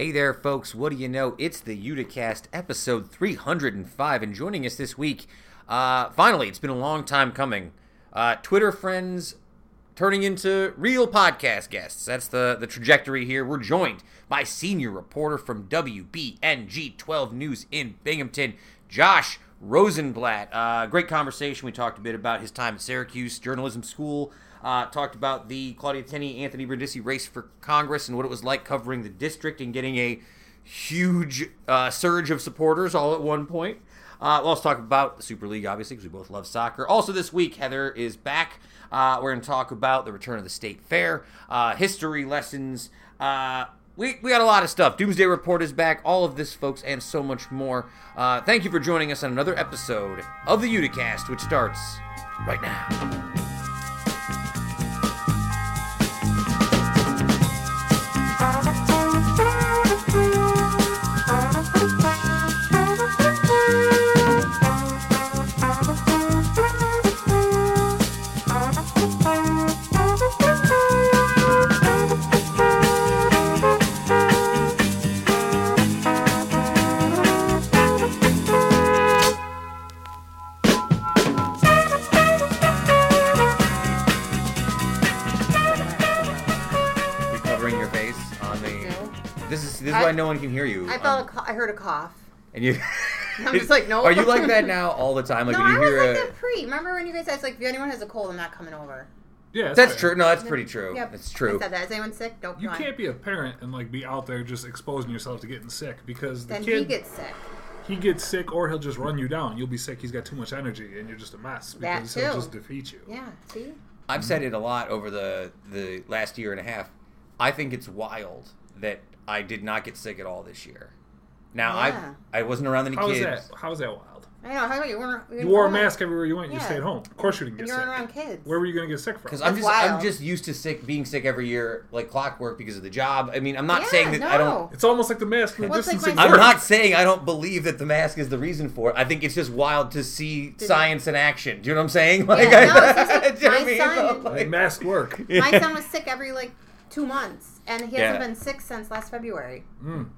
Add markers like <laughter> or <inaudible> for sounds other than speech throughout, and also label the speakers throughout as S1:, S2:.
S1: Hey there, folks. What do you know? It's the Uticast episode 305. And joining us this week, uh, finally, it's been a long time coming. Uh, Twitter friends turning into real podcast guests. That's the, the trajectory here. We're joined by senior reporter from WBNG 12 News in Binghamton, Josh Rosenblatt. Uh, great conversation. We talked a bit about his time at Syracuse Journalism School. Uh, talked about the Claudia Tenney, Anthony Brindisi race for Congress and what it was like covering the district and getting a huge uh, surge of supporters all at one point. Uh, we'll also talk about the Super League, obviously, because we both love soccer. Also, this week, Heather is back. Uh, we're going to talk about the return of the state fair, uh, history lessons. Uh, we, we got a lot of stuff. Doomsday Report is back. All of this, folks, and so much more. Uh, thank you for joining us on another episode of the Uticast, which starts right now. Why no one can hear you.
S2: I
S1: um,
S2: felt a co- I heard a cough.
S1: and you. <laughs>
S2: I'm <laughs> just like, no.
S1: Are you like that now all the time? Like
S2: no,
S1: when you
S2: I was
S1: hear
S2: like
S1: a.
S2: that pre. Remember when you guys said like if anyone has a cold, I'm not coming over.
S3: Yeah,
S1: That's
S3: fair.
S1: true. No, that's pretty true.
S2: Yep.
S1: That's
S2: I
S1: true.
S2: said that. Is anyone sick? Nope.
S3: You
S2: go on.
S3: can't be a parent and like be out there just exposing yourself to getting sick because the
S2: Then
S3: kid
S2: he gets sick.
S3: he gets sick or he'll just run you down. You'll be sick. He's got too much energy and you're just a mess
S2: That
S3: because he'll just defeat you.
S2: Yeah. See.
S1: I've said it a lot over the the last year and a half. I think it's wild that I did not get sick at all this year. Now
S2: Yeah.
S1: I I wasn't around any
S3: How is
S1: kids.
S3: that? How is that wild?
S2: I know. How about you? Weren't,
S3: You wore a mask everywhere you went. You
S2: Yeah.
S3: stayed home. Of course you didn't
S2: And
S3: get
S2: you
S3: sick.
S2: weren't around kids.
S3: Where were you going to get sick from?
S1: Because I'm
S2: That's
S1: just I'm
S2: wild.
S1: just used to sick being sick every year like clockwork because of the job. I mean I'm not
S2: Yeah,
S1: saying that I don't.
S2: no.
S3: It's almost like the mask and the
S2: Well, it's like
S3: distancing.
S2: my-
S1: I'm
S3: works.
S1: not saying I don't believe that the mask is the reason for it. I think it's just wild to see
S2: Did-
S1: science in action. Do you know what I'm saying? <laughs> Like,
S2: no,
S1: I,
S2: it's just like <laughs>
S1: do you know what I
S2: my
S1: mean?
S2: son- <laughs>
S1: Like-
S3: Mask work.
S2: My son was sick every like two months, and he hasn't
S1: Yeah.
S2: been sick since last February.
S3: Mm.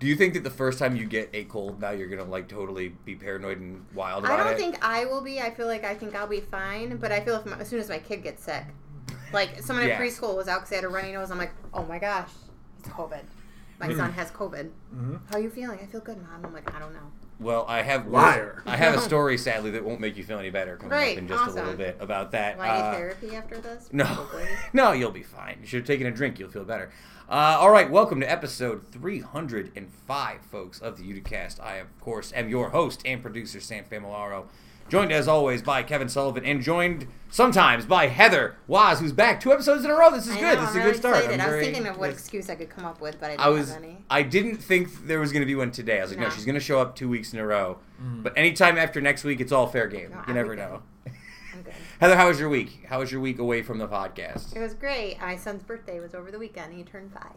S1: Do you think that the first time you get a cold, now you're gonna like totally be paranoid and wild
S2: I
S1: about
S2: don't
S1: it?
S2: think I will be. I feel like I think I'll be fine, but I feel if my, as soon as my kid gets sick, like someone
S1: Yeah.
S2: in preschool was out because they had a runny nose. I'm like, oh my gosh, it's COVID. My
S1: Hmm.
S2: son has COVID.
S3: Mhm.
S2: How are you feeling? I feel good, mom. I'm like, I don't know.
S1: Well, I have
S3: Liar.
S1: I have a <laughs> story, sadly, that won't make you feel any better coming
S2: Great,
S1: up in just a little bit about that.
S2: Do I need
S1: Uh,
S2: therapy after this?
S1: No, <laughs> no, you'll be fine. You should have taken a drink. You'll feel better. Uh, all right, welcome to episode 305, folks, of the Uticast. I, of course, am your host and producer, Sam Familaro. Joined, as always, by Kevin Sullivan, and joined sometimes by Heather Waz, who's back two episodes in a row. This is
S2: I
S1: good.
S2: know,
S1: this is
S2: I'm
S1: a
S2: really
S1: good start.
S2: excited.
S1: I'm
S2: I was thinking of what
S1: yes.
S2: excuse I could come up with, but I didn't
S1: I was.
S2: have any.
S1: I didn't think there was going to be one today. I was like, no,
S2: No.
S1: she's going to show up two weeks in a row. Mm. But anytime after next week, it's all fair game.
S2: No,
S1: you
S2: I'm
S1: never
S2: good.
S1: know.
S2: I'm good. <laughs>
S1: Heather, how was your week? How was your week away from the podcast?
S2: It was great. My son's birthday was over the weekend. He turned five.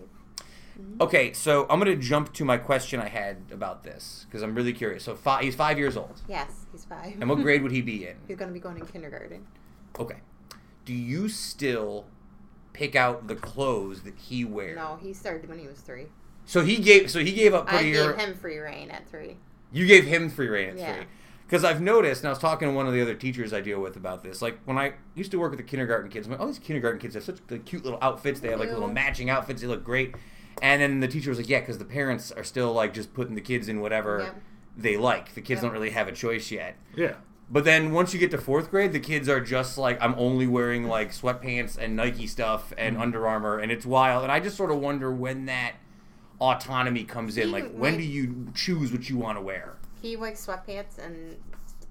S2: Mm-hmm.
S1: Okay, so I'm going to jump to my question I had about this because I'm really curious. So fi- he's five years old.
S2: Yes, he's five.
S1: And what grade would he be in? <laughs>
S2: He's going to be going in kindergarten.
S1: Okay. Do you still pick out the clothes that he wears?
S2: No, he started when he was three.
S1: So he gave. So he gave up
S2: I gave him free reign at three.
S1: You gave him free reign at
S2: Yeah.
S1: three. Because I've noticed, and I was talking to one of the other teachers I deal with about this. Like when I used to work with the kindergarten kids, I'm like, oh, these kindergarten kids have such like, cute little outfits. They have like little matching outfits. They look great. And then the teacher was like, yeah, because the parents are still like just putting the kids in whatever
S2: Yep.
S1: They like. The kids
S2: Yep.
S1: don't really have a choice yet.
S3: Yeah.
S1: But then once you get to fourth grade, the kids are just like, I'm only wearing like sweatpants and Nike stuff and mm-hmm. Under Armour, and it's wild. And I just sort of wonder when that autonomy comes in.
S2: He
S1: Like, when
S2: might-
S1: do you choose what you want to wear?
S2: He likes sweatpants and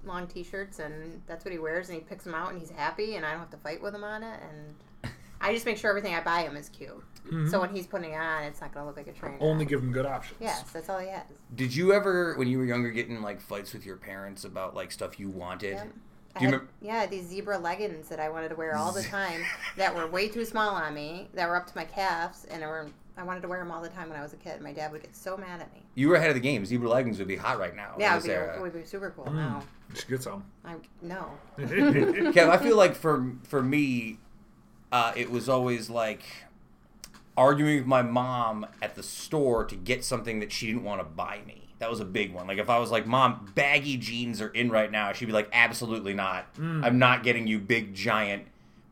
S2: long t-shirts, and that's what he wears. And he picks them out, and he's happy, and I don't have to fight with him on it. And I just make sure everything I buy him is cute. So when he's putting it on, it's not going to look like a train.
S3: Only give him good options.
S2: Yes, that's all he has.
S1: Did you ever, when you were younger, get in like fights with your parents about like stuff you wanted?
S2: Yep.
S1: Do you
S2: had-
S1: remem-
S2: yeah, these zebra leggings that I wanted to wear all the time <laughs> that were way too small on me, that were up to my calves, and I were I wanted to wear them all the time when I was a kid. And my dad would get so mad at me.
S1: You were ahead of the game. Zebra leggings would be hot right now.
S2: Yeah, it would be, it would be super cool.
S3: Mm.
S2: No,
S3: You should get some.
S2: I'm no. <laughs>
S1: Kev, I feel like for for me, uh, it was always like arguing with my mom at the store to get something that she didn't want to buy me. That was a big one. Like if I was like, "Mom, baggy jeans are in right now," she'd be like, "Absolutely not. I'm not getting you big giant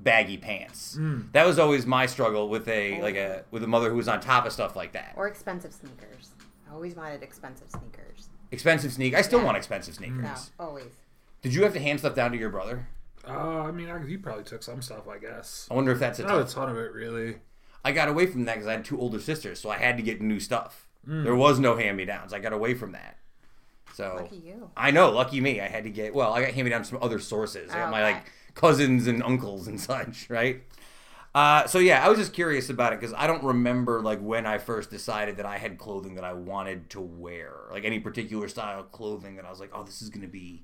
S1: baggy pants." That was always my struggle with a like a with a mother who was on top of stuff like that.
S2: Or expensive sneakers. I always wanted expensive sneakers.
S1: Expensive sneak. I still
S2: Yeah.
S1: want expensive sneakers.
S2: No, always.
S1: Did you have to hand stuff down to your brother?
S3: Uh, I mean, I, he probably took some stuff, I guess.
S1: I wonder if that's a
S3: Not a
S1: tough.
S3: ton of it, really.
S1: I got away from that because I had two older sisters, so I had to get new stuff. There was no hand me downs. I got away from that. So
S2: Lucky you.
S1: I know, lucky me. I had to get well. I got hand me downs from other sources. I got my
S2: Okay.
S1: like cousins and uncles and <laughs> such, right? Uh, so yeah, I was just curious about it because I don't remember like when I first decided that I had clothing that I wanted to wear, like any particular style of clothing that I was like, oh, this is gonna be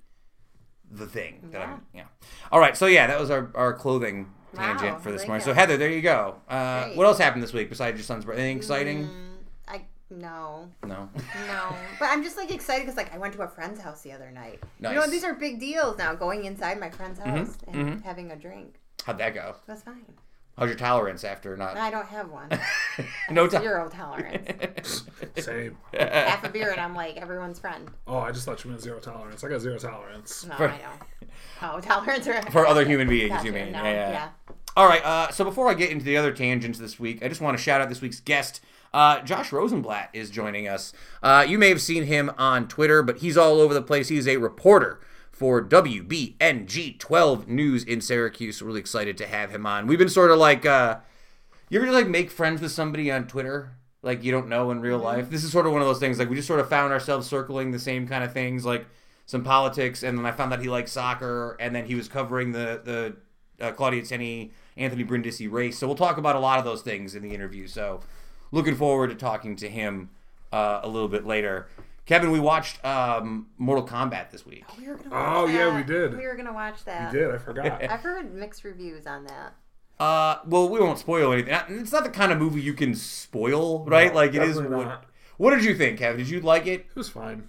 S1: the thing that I'm. Yeah. All right, so yeah, that was our our clothing
S2: Wow,
S1: tangent for this morning.
S2: it.
S1: So Heather, there you go. Uh, what else happened this week besides your son's birthday? Anything exciting?
S2: Mm, I no,
S1: No.
S2: no. but I'm just like excited because like I went to a friend's house the other night. You know
S1: Nice.
S2: these are big deals now. Going inside my friend's house and
S1: mhm.
S2: having a drink.
S1: How'd that go?
S2: That's fine.
S1: How's your tolerance after not?
S2: I don't have one. <laughs>
S1: no time.
S2: Zero tolerance. <laughs>
S3: Same.
S2: Half a beer and I'm like everyone's friend.
S3: Oh, I just thought you meant zero tolerance. I got zero tolerance.
S2: No,
S1: For-
S2: I know. Oh, tolerance for,
S1: For other human beings,
S2: Gotcha,
S1: you mean?
S2: No,
S1: Yeah, yeah.
S2: yeah.
S1: All right. Uh, so before I get into the other tangents this week, I just want to shout out this week's guest. Uh, Josh Rosenblatt is joining us. Uh, you may have seen him on Twitter, but he's all over the place. He's a reporter for WBNG 12 News in Syracuse. Really excited to have him on. We've been sort of like, uh, you ever just like make friends with somebody on Twitter? Like you don't know in real life. This is sort of one of those things. Like we just sort of found ourselves circling the same kind of things, like some politics, and then I found out he liked soccer, and then he was covering the the uh, Claudia Tenney, Anthony Brindisi race. So we'll talk about a lot of those things in the interview. So looking forward to talking to him uh, a little bit later. Kevin, we watched um, Mortal Kombat this week.
S2: We were gonna
S3: Oh,
S2: watch
S3: yeah, we did.
S2: We were gonna watch that.
S3: You did. I forgot. <laughs>
S2: I've heard mixed reviews on that.
S1: Uh, well, we won't spoil anything. It's not the kind of movie you can spoil, right?
S3: No,
S1: like it is.
S3: definitely
S1: What,
S3: not.
S1: what did you think, Kevin? Did you like it?
S3: It was fine.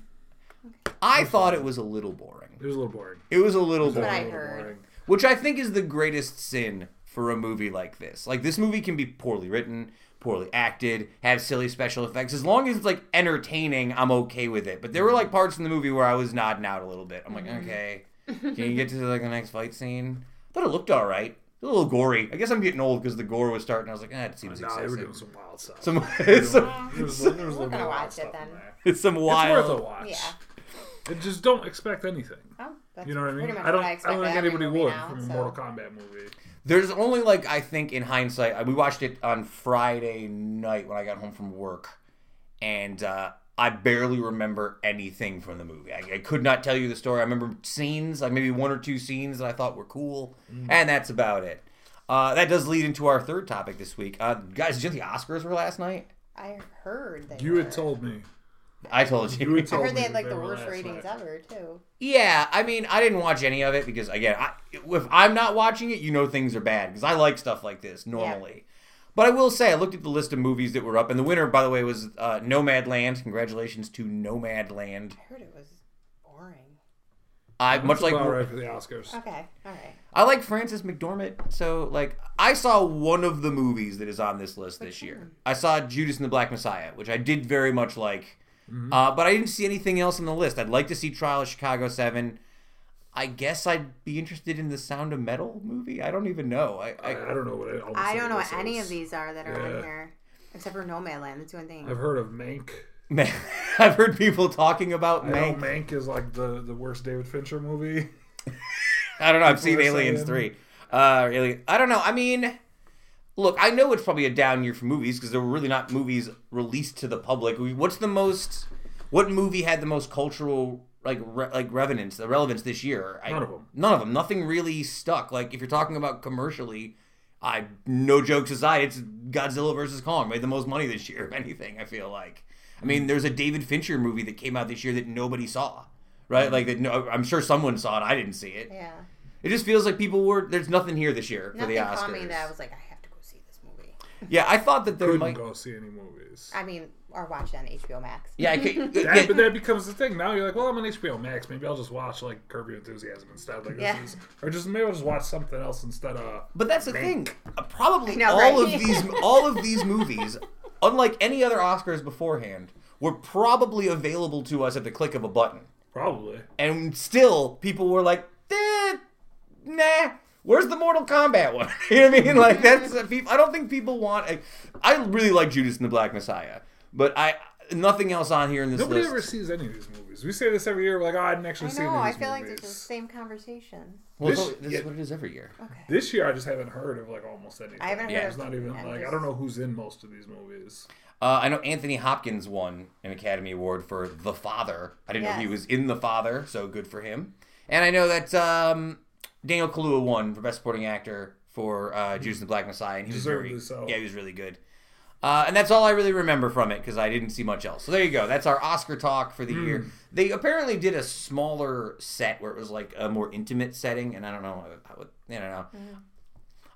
S1: I thought it was a little boring.
S3: It was a little boring.
S1: It was a little
S2: what I
S1: boring,
S3: A little
S2: heard.
S3: boring.
S1: which I think is the greatest sin for a movie like this. Like this movie can be poorly written, poorly acted, have silly special effects. As long as it's like entertaining, I'm okay with it. But there were like parts in the movie where I was nodding out a little bit. I'm like, okay, <laughs> can you get to like the next fight scene? But it looked all right. A little gory. I guess I'm getting old because the gore was starting. I was like, ah, it seems
S3: Nah, they were
S1: excessive.
S3: doing some wild stuff.
S1: Some,
S3: There <laughs> was,
S1: some,
S3: there was a little
S2: We're gonna watch it then.
S3: in there.
S1: some
S3: It's
S1: wild.
S3: worth a watch.
S2: Yeah.
S3: And just don't expect anything.
S2: Oh, that's
S3: You know what I mean? I don't.
S2: what
S3: I, don't think anybody would
S2: now,
S3: from a
S2: so.
S3: Mortal Kombat movie.
S1: There's only like I think in hindsight, we watched it on Friday night when I got home from work, and uh, I barely remember anything from the movie. I, I could not tell you the story. I remember scenes, like maybe one or two scenes that I thought were cool, and that's about it. Uh, that does lead into our third topic this week, uh, guys. Did you know the Oscars were last night?
S2: I heard that
S3: You had told me.
S1: I told you.
S3: You had <laughs>
S2: I
S3: told
S2: heard they had like the worst ratings
S3: night.
S2: ever too.
S1: Yeah, I mean, I didn't watch any of it because again, I, if I'm not watching it, you know things are bad because I like stuff like this normally. But I will say, I looked at the list of movies that were up, and the winner, by the way, was uh, Nomadland. Congratulations to Nomadland.
S2: I heard it was boring.
S1: I much like
S3: about right for the Oscars.
S2: Okay, all right.
S1: I like Frances McDormand, so like I saw one of the movies that is on this list this year. I saw Judas and the Black Messiah, which I did very much like, uh, but I didn't see anything else on the list. I'd like to see Trial of Chicago Seven. I guess I'd be interested in the Sound of Metal movie. I don't even know. I,
S3: I,
S1: I
S3: I don't know what it,
S2: I don't know what any of these are that are
S3: Yeah.
S2: on here, except for Nomadland. That's the one thing.
S3: I've heard of Mank.
S1: man, <laughs> I've heard people talking about
S3: I know
S1: Mank.
S3: Mank is like the, the worst David Fincher movie. <laughs>
S1: I don't know. I've seen
S3: People are
S1: Aliens
S3: saying-
S1: three. Uh, Alien. I don't know. I mean, look, I know it's probably a down year for movies because there were really not movies released to the public. What's the most? What movie had the most cultural like re- like relevance? The relevance this year? I,
S3: None of 'em.
S1: None of them. Nothing really stuck. Like if you're talking about commercially. I no jokes aside, it's Godzilla versus Kong made the most money this year. <laughs> of anything, I feel like. I mean, there's a David Fincher movie that came out this year that nobody saw, right? Mm-hmm. Like that. No, I'm sure someone saw it. I didn't see it.
S2: yeah.
S1: It just feels like people were. There's nothing here this year for the Oscars.
S2: caught me that I was like, I have to go see this movie. <laughs>
S1: Yeah, I thought that there
S3: Couldn't
S1: might.
S3: go see any movies.
S2: I mean, or watch it on HBO Max.
S1: Yeah, I could. <laughs>
S3: That,
S1: yeah,
S3: but that becomes the thing. Now you're like, well, I'm on HBO Max. Maybe I'll just watch like Curb Your Enthusiasm instead. Like,
S2: Yeah.
S3: this is, or just maybe I'll just watch something else instead of.
S1: But that's the thing. Uh, Probably
S2: I know,
S1: all
S2: right?
S1: of these, <laughs> all of these movies, unlike any other Oscars beforehand, were probably available to us at the click of a button,
S3: Probably.
S1: and still people were like, eh, "Nah, where's the Mortal Kombat one?" <laughs> you know what I mean? Like that's. I don't think people want. A, I really like Judas and the Black Messiah, but I nothing else on here in this
S3: Nobody
S1: list.
S3: ever sees any of these movies. We say this every year. We're like, oh, I didn't actually
S2: I
S3: see
S2: know.
S3: any of
S2: I
S3: these
S2: feel like it's the same conversation.
S1: well,
S3: This-
S1: this
S3: yeah.
S1: is what it is every year.
S2: Okay.
S3: This year, I just haven't heard of like almost anything.
S2: I haven't
S1: Yeah.
S2: heard
S3: It's
S2: of
S3: not even
S2: I'm
S3: like I don't know who's in most of these movies.
S1: Uh, I know Anthony Hopkins won an Academy Award for The Father. I didn't know he was in The Father, so good for him. And I know that um, Daniel Kaluuya won for Best Supporting Actor for uh, Judas and the Black Messiah, and he was very,
S3: so.
S1: yeah, he was really good. Uh, and that's all I really remember from it because I didn't see much else. So there you go. That's our Oscar talk for the year. They apparently did a smaller set where it was like a more intimate setting, and I don't know. How, I don't know.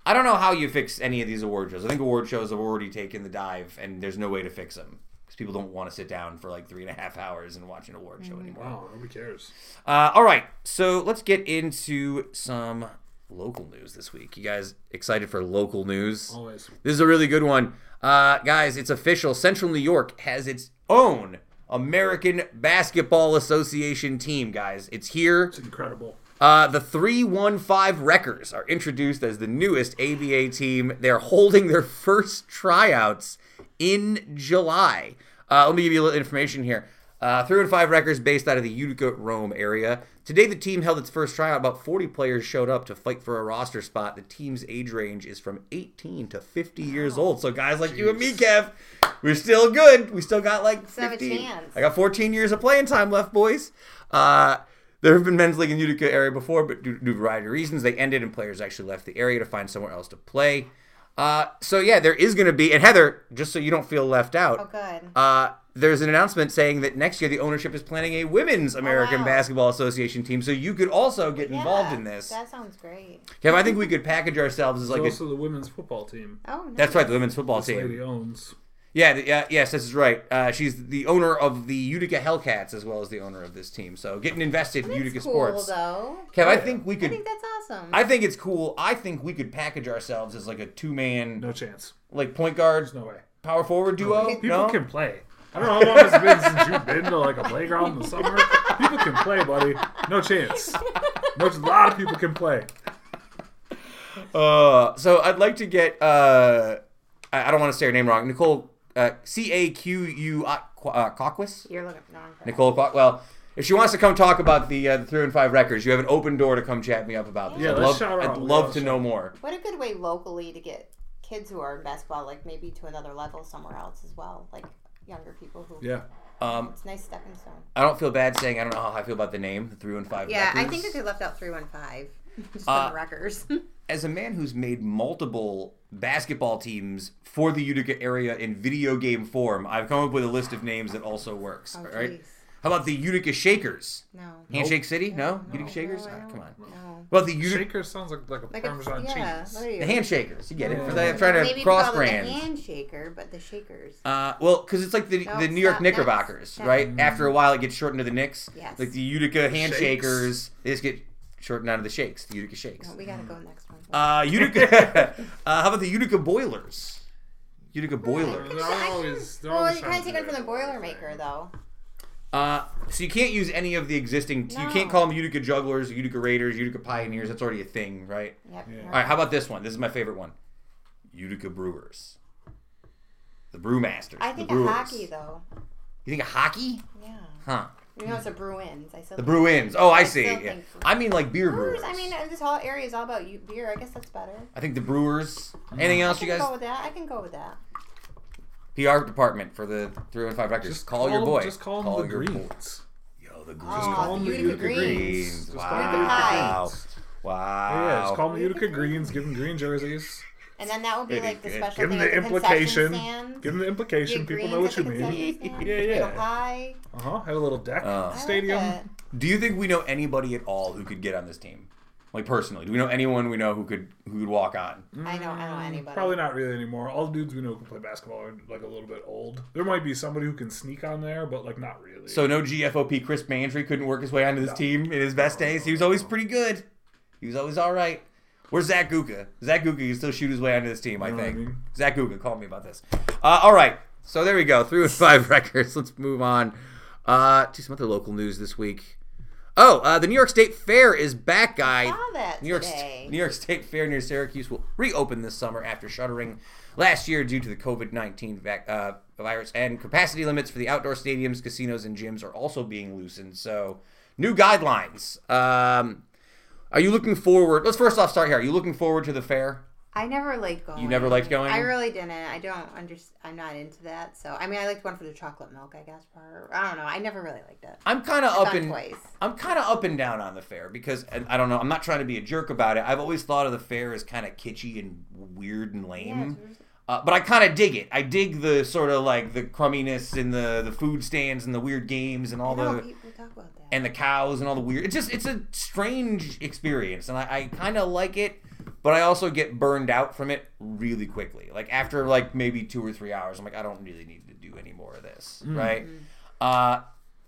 S1: I don't know how you fix any of these award shows. I think award shows have already taken the dive, and there's no way to fix them because people don't want to sit down for like three and a half hours and watch an award show anymore.
S3: Wow, nobody cares.
S1: Uh, all right, so let's get into some local news this week. You guys excited for local news?
S3: Always.
S1: This is a really good one. Uh, guys, it's official. Central New York has its own American Basketball Association team, guys. It's here.
S3: It's incredible.
S1: Uh, the 315 Wreckers are introduced as the newest ABA team. They're holding their <laughs> first tryouts in July. Uh, let me give you a little information here. Uh, 315 Wreckers based out of the Utica, Rome area. Today, the team held its first tryout. About 40 players showed up to fight for a roster spot. The team's age range is from 18 to 50 years old. So, guys like you and me, Kev, we're still good. We still got like
S2: Still
S1: 15. I got 14 years of playing time left, boys. Uh, there have been men's league in Utica area before, but due to a variety of reasons, they ended and players actually left the area to find somewhere else to play. Uh, so yeah, there is going to be, and Heather, just so you don't feel left out,
S2: Oh, good.
S1: uh, there's an announcement saying that next year the ownership is planning a women's American
S2: wow.
S1: Basketball Association team, so you could also get involved in this.
S2: That sounds great.
S1: Kev, I think we could package ourselves as like
S3: There's
S1: a,
S3: also the women's football team.
S2: Oh, nice.
S1: that's right, the women's football
S3: This
S1: team.
S3: lady owns.
S1: Yeah, the, yeah, yes, this is right. Uh, she's the owner of the Utica Hellcats as well as the owner of this team. So getting invested in Utica
S2: cool,
S1: sports.
S2: though.
S1: Kev, I think we could.
S2: I think that's awesome.
S1: I think it's cool. I think we could package ourselves as like a two man,
S3: No chance.
S1: like point guard,
S3: There's no way.
S1: power forward duo.
S3: No People
S1: no?
S3: can play. I don't know how long it's been since you've been to like a playground in the summer. People can play, buddy. No chance. No, a lot of people can play.
S1: Uh, so I'd like to get. Uh, I I don't want to say her name wrong. Nicole uh, C A Q U uh, Coquis.
S2: You're looking wrong. for
S1: Nicole Coquis. Well, if she wants to come talk about the uh, the three and five Wreckers, you have an open door to come chat me up about this.
S3: Yeah,
S1: I'd
S3: let's
S1: love,
S3: shout her
S1: I'd
S3: out.
S1: love to know more.
S2: What a good way locally to get kids who are in basketball, like maybe to another level somewhere else as well, like younger people who.
S3: Yeah.
S1: Um,
S2: It's a nice stepping stone.
S1: I don't feel bad saying I don't know how I feel about the name, the three and five.
S2: Yeah, I think if they left out three one five, <laughs> just
S1: Uh,
S2: the Wreckers. <laughs>
S1: as a man who's made multiple basketball teams for the Utica area in video game form, I've come up with a list of names that also works.
S2: Oh,
S1: all right.
S2: jeez.
S1: How about the Utica Shakers?
S2: No.
S1: Handshake City? No?
S2: No,
S1: Utica Shakers?
S2: no, I
S1: Ah, come on.
S2: No.
S1: Well, the Utica,
S3: Shaker sounds like like a
S2: Like a,
S3: Parmesan
S2: yeah,
S3: cheese.
S2: what
S1: the Handshakers. You get it? For the,
S3: Yeah.
S1: I'm trying to
S2: Maybe
S1: cross
S2: call it
S1: brand.
S2: the handshaker, but the shakers.
S1: Uh, well, because it's like the
S2: No,
S1: the New York. Knickerbockers,
S2: That's-
S1: right? After a while, it gets shortened to the Knicks.
S2: Yes.
S1: Like the Utica
S3: Shakes.
S1: Handshakers, they just get shortened out of the Shakes. The Utica Shakes.
S2: No, we gotta go next one.
S1: Uh, Utica. <laughs> uh, how about the Utica Boilers? Utica Boilers.
S3: They're always- they're
S2: well,
S3: always
S2: you kind of take it from the
S3: that.
S2: Boilermaker, though.
S1: Uh, so you can't use any of the existing. You can't call them Utica Jugglers, Utica Raiders, Utica Pioneers. That's already a thing, right?
S2: Yep.
S3: Yeah.
S1: All right.
S2: right.
S1: How about this one? This is my favorite one. Utica Brewers. The Brewmasters.
S2: I
S1: the
S2: think
S1: Brewers.
S2: of hockey, though.
S1: You think of hockey?
S2: Yeah.
S1: Huh.
S2: You know, it's a Bruins. I still
S1: The Bruins. Oh, I
S2: I
S1: see.
S2: still
S1: Yeah. I mean, like beer
S2: Brewers.
S1: brewers.
S2: I mean, uh, this whole area is all about you, beer. I guess that's better.
S1: I think the Brewers. Anything else, you guys?
S2: I can go with that. I can go with that.
S1: PR department for the three and five Wreckers.
S3: Just
S1: call, your
S3: them-
S1: boy.
S3: Just call
S1: call
S3: the
S1: your boy.
S3: Greens.
S1: Yo, the Greens.
S2: Oh,
S3: call
S2: the
S3: them the
S2: Utica
S3: Utica
S2: Greens.
S1: Greens. Wow.
S3: call them the Utica
S2: Hi.
S3: Greens.
S1: Wow.
S3: Yeah, just call them the
S2: Utica
S3: Utica Greens. Give them green jerseys.
S2: And then that would be
S1: Pretty
S2: like the
S1: good.
S2: special
S3: Give them the
S2: the
S3: implication.
S2: stand.
S3: Give them the implication.
S2: Get
S3: People know what you mean. Yeah, yeah.
S2: pie.
S3: Uh huh. Have a little deck
S1: Uh.
S2: I like
S3: stadium.
S1: Do you think we know anybody at all who could get on this team? Like personally, do we know anyone we know who could who could walk on?
S2: I don't. I don't know anybody.
S3: Probably not really anymore. All the dudes we know who can play basketball are like a little bit old. There might be somebody who can sneak on there, but like not really.
S1: So no GFOP Chris Bandry couldn't work his way onto this
S3: No.
S1: team in his best days. He was always pretty good. He was always all right. Where's Zach Guka? Zach Guka can still shoot his way onto this team, I
S3: know what I
S1: think.
S3: mean?
S1: Zach Guka, call me about this. Uh, all right, so there we go. Three and five <laughs> Wreckers. Let's move on uh, to some other local news this week. Oh, uh, the New York State Fair is back, guys.
S2: saw that
S1: New York,
S2: today.
S1: New York State Fair near Syracuse will reopen this summer after shuttering last year due to the COVID 19 vac- uh, virus. And capacity limits for the outdoor stadiums, casinos, and gyms are also being loosened. So, new guidelines. Um, are you looking forward? Let's first off start here. Are you looking forward to the fair?
S2: I never liked going.
S1: You never liked going?
S2: I really didn't. I don't understand. I'm not into that. So I mean, I liked one for the chocolate milk. I guess. Part. I don't know. I never really liked it.
S1: I'm kind of up and
S2: twice.
S1: I'm kind of up and down on the fair because I don't know. I'm not trying to be a jerk about it. I've always thought of the fair as kind of kitschy and weird and
S2: Yeah,
S1: lame.
S2: it's-
S1: Uh, but I kind of dig it. I dig the sort of like the crumminess and the the food stands and the weird games and all
S2: I know
S1: the
S2: talk about that.
S1: and the cows and all the weird. It's just it's a strange experience, and I, I kind of like it, but I also get burned out from it really quickly. Like after like maybe two or three hours, I'm like I don't really need to do any more of this, right? Uh,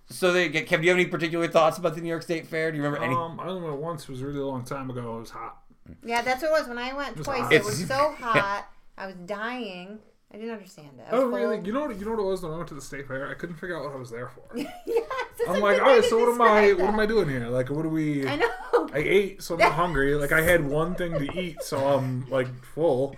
S1: so they get. Kev, do you have any particular thoughts about the New York State Fair? Do you remember any?
S3: um, I only went once. It was really a really long time ago. It was hot.
S2: yeah, that's what it was when I went
S3: was
S2: twice.
S3: hot.
S2: It was so <laughs> hot. I was dying. I didn't understand it. I oh, was
S3: Oh really?
S2: cold.
S3: You know what? You know what it was when I went to the state fair? I couldn't figure out what I was there for. <laughs>
S2: yes,
S3: I'm like,
S2: good
S3: all
S2: way
S3: right.
S2: to
S3: So what am I?
S2: describe
S3: What am. I doing here? Like, what do we?
S2: I know.
S3: I ate, so I'm not <laughs> hungry. Like I had one thing to eat, so I'm like full.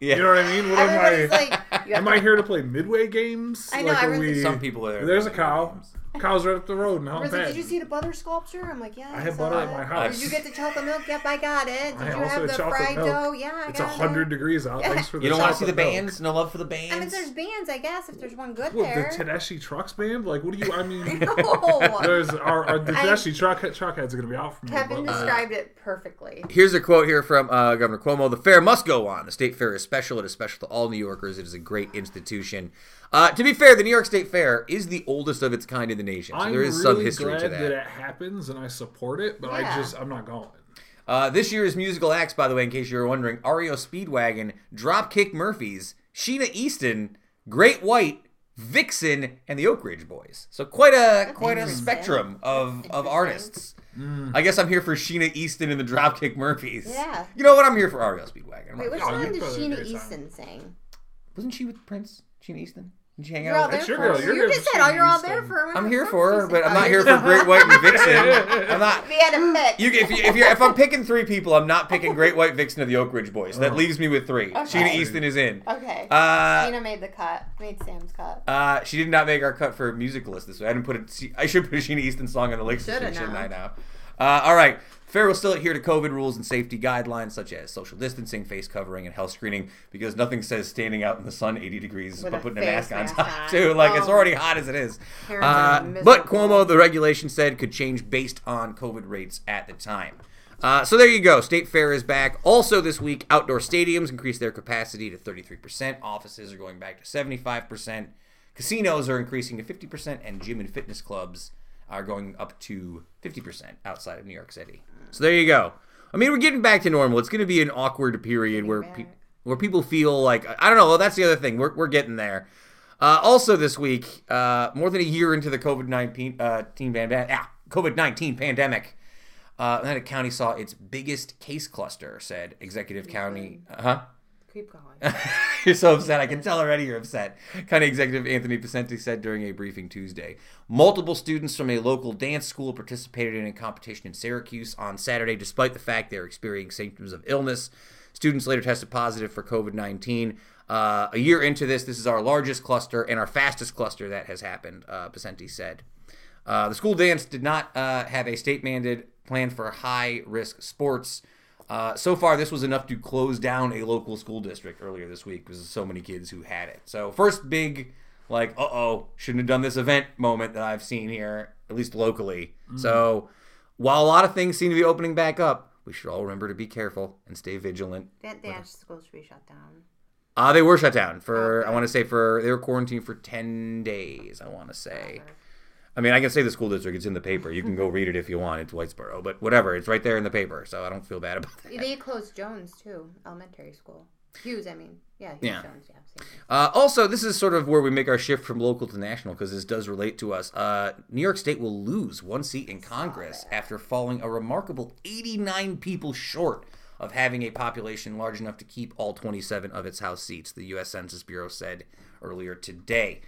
S1: yeah,
S3: You know what I mean? What am I?
S2: like,
S3: am I here to play midway games?
S2: I know,
S3: Like, are we-
S1: some people are. There.
S3: There's a cow. Cow's right up the road in
S2: I was like, did you see the butter sculpture? I'm like, yeah.
S3: I had
S2: saw
S3: butter at
S2: it.
S3: my house.
S2: Did you get the chocolate milk? Yep, I got it. Did
S3: I
S2: you
S3: also
S2: have the
S3: chocolate
S2: fried
S3: milk.
S2: dough? Yeah, I
S3: It's
S2: got
S3: a
S2: it.
S3: hundred degrees out. Thanks for the
S1: You don't want to see the
S3: chocolate milk.
S1: bands? No love for the bands.
S2: I mean, there's bands, I guess, if there's one good
S3: What,
S2: there.
S3: the Tedeschi Trucks band? Like, what do you? I mean, <laughs>
S2: no.
S3: there's our, our the
S2: I-
S3: Tedeschi truck truck heads are gonna be out from
S2: Kevin
S3: but, uh,
S2: described it perfectly.
S1: Here's a quote here from uh, Governor Cuomo: "The fair must go on. The state fair is special. It is special to all New Yorkers. It is a great institution." Uh, to be fair, the New York State Fair is the oldest of its kind in the nation, so
S3: I'm
S1: there is
S3: really
S1: some history
S3: glad
S1: to
S3: that.
S1: that.
S3: it happens, and I support it, but I just I'm not going.
S1: Uh, this year's musical acts, by the way, in case you were wondering, REO Speedwagon, Dropkick Murphys, Sheena Easton, Great White, Vixen, and the Oak Ridge Boys. So quite a quite a
S2: interesting.
S1: spectrum of, of
S2: interesting.
S1: artists. I guess I'm here for Sheena Easton and the Dropkick Murphys.
S2: Yeah.
S1: You know what? I'm here for REO Speedwagon. I'm
S2: Wait,
S1: not-
S2: which song
S3: you
S2: did
S3: put
S2: Sheena
S3: in your
S2: Easton sing?
S1: Wasn't she with Prince? Sheena Easton? Did she hang
S2: You're
S1: out
S2: all
S1: with
S2: there
S3: That's your
S2: for
S3: girl. You're
S2: You
S3: here
S2: just
S3: for
S2: said, oh, you're all there for her.
S1: I'm here for her, but I'm not here for Great White and <laughs> Vixen. I'm not.
S2: If you had to pick.
S1: You, if, you, if, you're, if I'm picking three people, I'm not picking Great White Vixen of the Oak Ridge Boys. That
S3: Oh.
S1: leaves me with three. Sheena Easton is in.
S2: Okay.
S1: Uh,
S2: Sheena made the cut. Made Sam's cut.
S1: uh, she did not make our cut for music list this week. I didn't put it. I should put a Sheena Easton song on the list this
S2: Shoulda
S1: week, shouldn't I?
S2: now.
S1: Now. Uh, all right. Fair will still adhere to COVID rules and safety guidelines such as social distancing, face covering, and health screening because nothing says standing out in the sun 80 degrees
S2: With
S1: but putting a mask on top
S2: on.
S1: too. Like it's
S2: Oh.
S1: already hot as it is. Uh, but. Cuomo, the regulation said, could change based on COVID rates at the time. Uh, so there you go. State Fair is back. Also this week, outdoor stadiums increased their capacity to 33%. Offices are going back to 75%. Casinos are increasing to 50%, and gym and fitness clubs are going up to 50% outside of New York City. So there you go. I mean, we're getting back to normal. It's going to be an awkward period where pe- where people feel like I don't know. Well, that's the other thing. We're we're getting there. Uh, also, this week, uh, more than a year into the COVID nineteen uh, pandemic, ah, COVID nineteen pandemic, uh, Atlantic County saw its biggest case cluster. Said Executive County, huh?
S2: Keep going. <laughs>
S1: you're so upset. I can tell already you're upset. County Executive Anthony Picente said during a briefing Tuesday. Multiple students from a local dance school participated in a competition in Syracuse on Saturday, despite the fact they were experiencing symptoms of illness. Students later tested positive for COVID 19. Uh, a year into this, this is our largest cluster and our fastest cluster that has happened, uh, Picente said. Uh, the school dance did not uh, have a state mandated plan for high risk sports. Uh, so far, this was enough to close down a local school district earlier this week because so many kids who had it. So, first big, like, uh oh, shouldn't have done this event moment that I've seen here, at least locally. So, while a lot of things seem to be opening back up, we should all remember to be careful and stay vigilant.
S2: That dance school should be shut down.
S1: Uh, they were shut down for,
S2: Okay.
S1: I want to say, for, they were quarantined for 10 days, I want to say. I mean, I can say the school district. It's in the paper. You can go read it if you want. It's Whitesboro, but whatever. It's right there in the paper, so I don't feel bad about that.
S2: They closed Jones too, elementary school. Hughes, I mean, yeah, Hughes
S1: Yeah.
S2: Jones, yeah.
S1: Uh, also, this is sort of where we make our shift from local to national because this does relate to us. Uh, New York State will lose one seat in Congress after falling a remarkable 89 people short of having a population large enough to keep all 27 of its House seats, the U.S. Census Bureau said earlier today.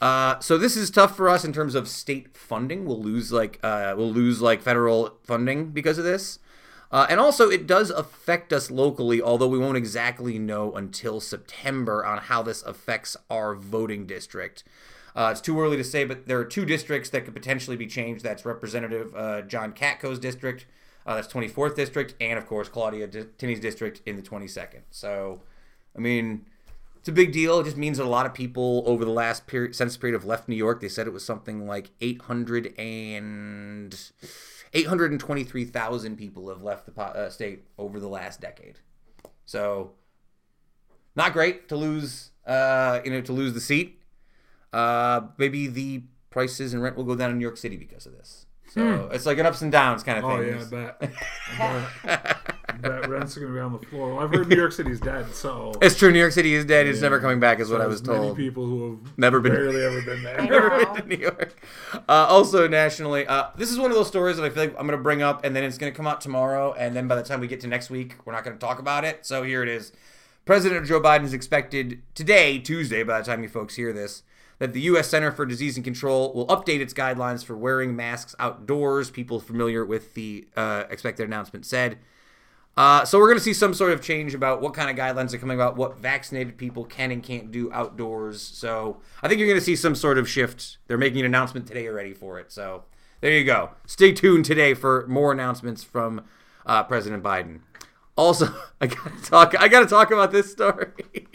S1: Uh, so this is tough for us in terms of state funding. We'll lose like uh, we'll lose like federal funding because of this, uh, and also it does affect us locally. Although we won't exactly know until September on how this affects our voting district. Uh, it's too early to say, but there are two districts that could potentially be changed. That's Representative uh, John Katko's district, uh, that's 24th district, and of course Claudia D- Tenney's district in the 22nd. So, I mean, it's a big deal. It just means that a lot of people over the last period, census period have left New York. They said it was something like 800 and 823,000 people have left the po- uh, state over the last decade. So, not great to lose, uh, you know, to lose the seat. Uh, maybe the prices and rent will go down in New York City because of this. So it's like an ups and downs kind of thing.
S3: Oh
S1: thing.
S3: yeah, I bet. I <laughs> bet. I bet rents are gonna be on the floor. Well, I've heard <laughs> New York City's dead, so
S1: It's true. New York City is dead. It's
S3: Yeah.
S1: never coming back, is what I
S3: there's
S1: was
S3: many
S1: told.
S3: people who have
S1: Never been-
S3: barely ever been there. <laughs>
S1: Never been to New York. Uh, also, nationally, uh, this is one of those stories that I feel like I'm going to bring up, and then it's going to come out tomorrow, and then by the time we get to next week, we're not going to talk about it. So here it is. President Joe Biden is expected today, Tuesday, by the time you folks hear this, that the U.S. Center for Disease and Control will update its guidelines for wearing masks outdoors. People familiar with the uh, expected announcement said. Uh, so we're going to see some sort of change about what kind of guidelines are coming about, what vaccinated people can and can't do outdoors. So I think you're going to see some sort of shift. They're making an announcement today already for it. So there you go. Stay tuned today for more announcements from uh, President Biden. Also, <laughs> I got to talk. I got to talk about this story. <laughs>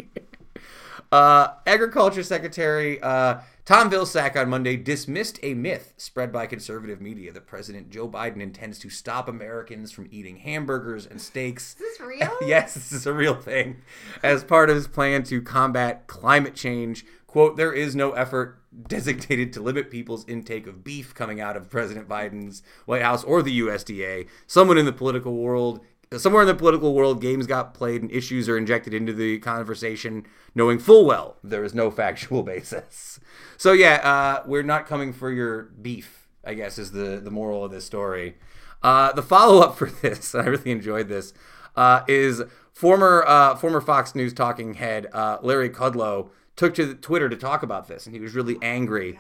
S1: Uh, Agriculture Secretary uh, Tom Vilsack on Monday dismissed a myth spread by conservative media that President Joe Biden intends to stop Americans from eating hamburgers and steaks.
S2: Is this <laughs> real?
S1: yes, this is a real thing. As part of his plan to combat climate change, quote, there is no effort designated to limit people's intake of beef coming out of President Biden's White House or the USDA. Someone in the political world somewhere in the political world, games got played and issues are injected into the conversation, knowing full well there is no factual <laughs> basis. So yeah, uh, we're not coming for your beef. I guess is the the moral of this story. Uh, the follow up <laughs> for this, I really enjoyed this, uh, is former uh, former Fox News talking head uh, Larry Kudlow took to Twitter to talk about this, and he was really angry.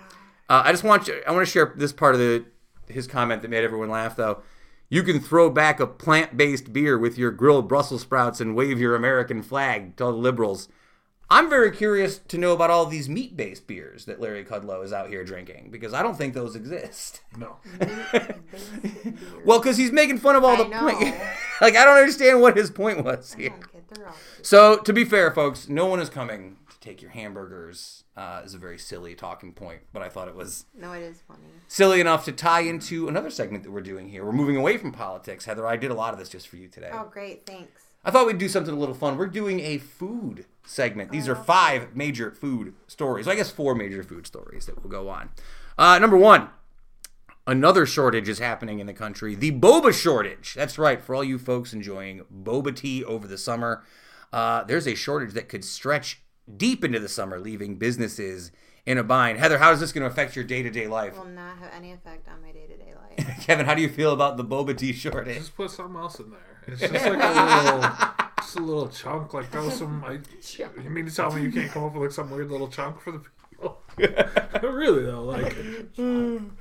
S1: Uh, I just want you, I want to share this part of the his comment that made everyone laugh though. You can throw back a plant based beer with your grilled Brussels sprouts and wave your American flag to all the liberals. I'm very curious to know about all these meat based beers that Larry Kudlow is out here drinking because I don't think those exist.
S3: No. <laughs>
S1: Well, because he's making fun of all
S2: I
S1: the
S2: know.
S1: point. <laughs> like, I don't understand what his point was here.
S2: don't get they're all stupid.
S1: So, to be fair, folks, no one is coming to take your hamburgers. Uh, is a very silly talking point, but I thought it was
S2: No, it is funny.
S1: silly enough to tie into another segment that we're doing here. We're moving away from politics. Heather, I did a lot of this just for you today.
S2: Oh, great. Thanks.
S1: I thought we'd do something a little fun. We're doing a food segment. These are five major food stories. I guess four major food stories that will go on. Uh, number one, another shortage is happening in the country the boba shortage. That's right, for all you folks enjoying boba tea over the summer. Uh, there's a shortage that could stretch deep into the summer, leaving businesses in a bind. Heather, how is this going to affect your day to day life?
S2: Will not have any effect on my day to day life. <laughs>
S1: Kevin, how do you feel about the boba tea shortage?
S3: Just put something else in there. It's just <laughs> like a little, just a little chunk. Like throw some. I, <laughs> you mean to tell me you can't come up with like some weird little chunk for the people? <laughs> But really though, like,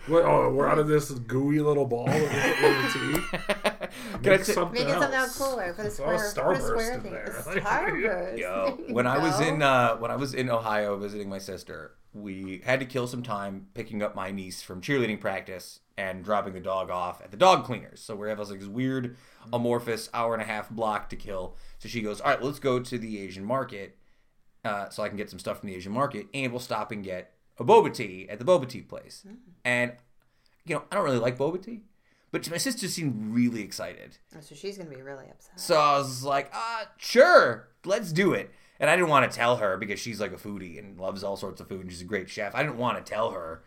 S3: what? Oh, we're out of this gooey little ball that we put with the tea. <laughs>
S1: Can I
S3: Make something
S2: Make it something
S3: else.
S2: else cooler. Put a square, put a
S3: Starburst
S2: square
S3: in
S2: thing.
S3: there.
S2: A <laughs> Starburst.
S1: Yo, when I was in uh, when I was in Ohio visiting my sister, we had to kill some time picking up my niece from cheerleading practice and dropping the dog off at the dog cleaners. So we have like this weird amorphous hour and a half block to kill. So she goes, "All right, let's go to the Asian market, uh, so I can get some stuff from the Asian market, and we'll stop and get a boba tea at the boba tea place." And you know, I don't really like boba tea, but my sister seemed really excited.
S2: Oh, so she's gonna be really upset.
S1: So I was like, uh, sure, let's do it. And I didn't want to tell her because she's like a foodie and loves all sorts of food and she's a great chef. I didn't want to tell her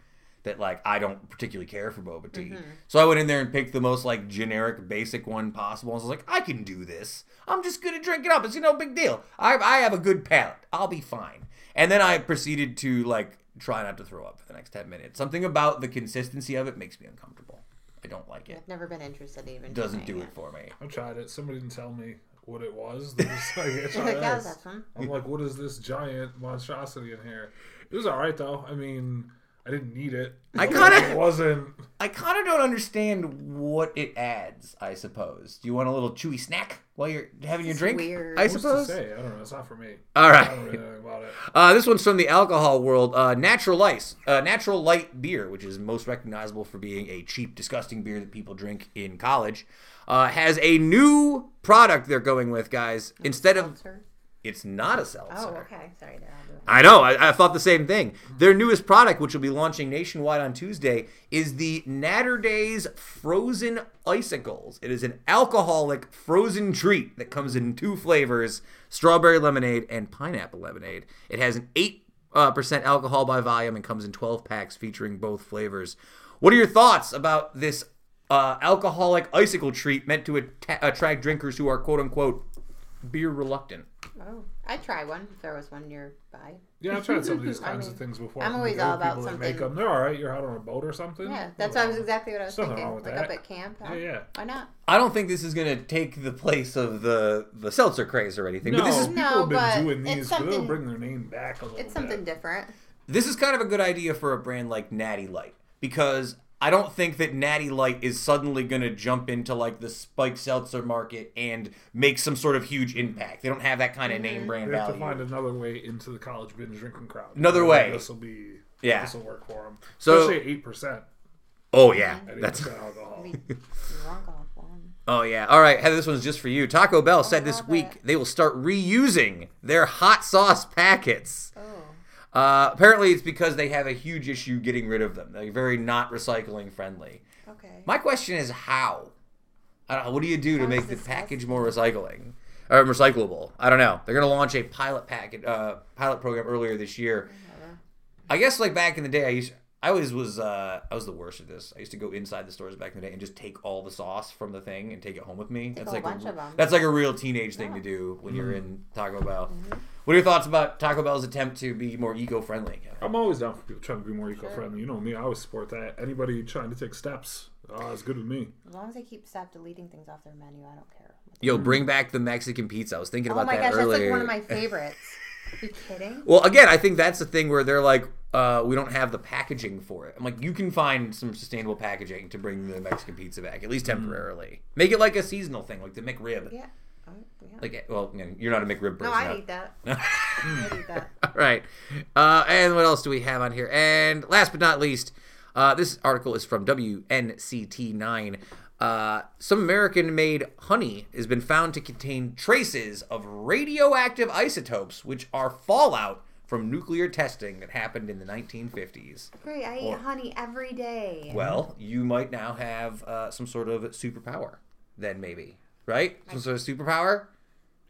S1: that like I don't particularly care for boba tea.
S2: Mm-hmm.
S1: So I went in there and picked the most like generic, basic one possible. I was like, I can do this. I'm just gonna drink it up. It's no big deal. I I have a good palate. I'll be fine. And then I proceeded to like try not to throw up for the next ten minutes. Something about the consistency of it makes me uncomfortable. I don't like it.
S2: I've never been interested even.
S1: It doesn't do it for me.
S3: I tried it. Somebody didn't tell me what it was. They just like, <laughs> "Yeah, try
S2: Like, yeah,
S3: this."
S2: that's one.
S3: I'm like, what is this giant monstrosity in here? It was all right though. I mean, I didn't need it.
S1: I kinda-
S3: It <laughs> wasn't.
S1: I kind of don't understand what it adds. I suppose. Do you want a little chewy snack while you're having your drink?
S2: weird.
S1: I
S3: What's to
S1: suppose.
S3: say? I don't know. It's not for me.
S1: All right.
S3: I don't really know about it.
S1: Uh, this one's from the alcohol world. Uh, natural ice, uh, natural light beer, which is most recognizable for being a cheap, disgusting beer that people drink in college, uh, has a new product they're going with, guys. Instead of
S2: Seltzer?
S1: It's not a seltzer.
S2: Oh, okay. Sorry. I'll do it.
S1: I know. I, I thought the same thing. Their newest product, which will be launching nationwide on Tuesday, is the Naturdays Frozen Icicles. It is an alcoholic frozen treat that comes in two flavors: strawberry lemonade and pineapple lemonade. It has an eight uh, percent alcohol by volume and comes in twelve packs featuring both flavors. What are your thoughts about this uh, alcoholic icicle treat meant to attract drinkers who are quote unquote beer reluctant?
S2: Oh, I'd try one if there was one nearby.
S3: Yeah, I've tried some of <laughs> these
S2: I
S3: kinds
S2: mean,
S3: of things before.
S2: I'm always all about
S3: people that make
S2: something-
S3: them. They're all right. You're out on a boat or something.
S2: Yeah, that's what I was exactly what I was
S3: There's nothing
S2: thinking.
S3: wrong with
S2: Like
S3: that.
S2: up at camp. huh?
S3: Yeah, yeah.
S2: Why not?
S1: I don't think this is going to take the place of the the seltzer craze or anything.
S3: No,
S1: But this is
S3: people
S2: No,
S3: have been doing
S2: it's
S3: these. but They'll
S2: something-
S3: bring their name back a little
S2: It's something
S3: bit.
S2: different.
S1: this is kind of a good idea for a brand like Natty Light because I don't think that Natty Light is suddenly going to jump into like the spiked seltzer market and make some sort of huge impact. They don't have that kind of name mm-hmm. brand
S3: They have to find another way into the college binge drinking crowd.
S1: Another way.
S3: This will be.
S1: Yeah.
S3: This will work for them.
S1: So-
S3: Especially at eight percent.
S1: oh yeah,
S3: At eight
S1: that's
S3: percent alcohol.
S2: Be drunk off one.
S1: oh yeah. All right, Heather, this one's just for you. Taco Bell said this week
S2: it.
S1: they will start reusing their hot sauce packets.
S2: Oh.
S1: Uh, apparently, it's because they have a huge issue getting rid of them. They're very not recycling friendly.
S2: Okay.
S1: My question is how? I don't know. What do you do to make the package more recycling or recyclable? I don't know. They're going to launch a pilot packet uh, pilot program earlier this year. I guess like back in the day, I used I always was uh, I was the worst at this. I used to go inside the stores back in the day and just take all the sauce from the thing and take it home with me. That's
S2: a
S1: like
S2: bunch of 'em.
S1: that's like a real teenage thing to do when you're in Taco Bell. What are your thoughts about Taco Bell's attempt to be more eco-friendly?
S3: I'm always down for people trying to be more eco-friendly. You know me. I always support that. Anybody trying to take steps, uh, is good with me.
S2: As long as they keep stop deleting things off their menu, I don't care.
S1: Yo, bring back the Mexican pizza. I was thinking about that. earlier.
S2: Oh my gosh, that's like one of my favorites. <laughs> you kidding?
S1: Well, again, I think that's the thing where they're like, uh, we don't have the packaging for it. I'm like, you can find some sustainable packaging to bring the Mexican pizza back, at least temporarily. Make it like a seasonal thing, like the McRib.
S2: Yeah. Oh, yeah.
S1: Like, well, you know, you're not a McRib person.
S2: no, <laughs> I eat that. I eat that.
S1: All right. Uh, and what else do we have on here? And last but not least, uh, this article is from WNCT9. Uh, some American made honey has been found to contain traces of radioactive isotopes, which are fallout from nuclear testing that happened in the 1950s.
S2: Great. I eat
S1: Or-
S2: honey every day.
S1: Well, you might now have uh, some sort of superpower, then maybe. Right? Some sort of superpower?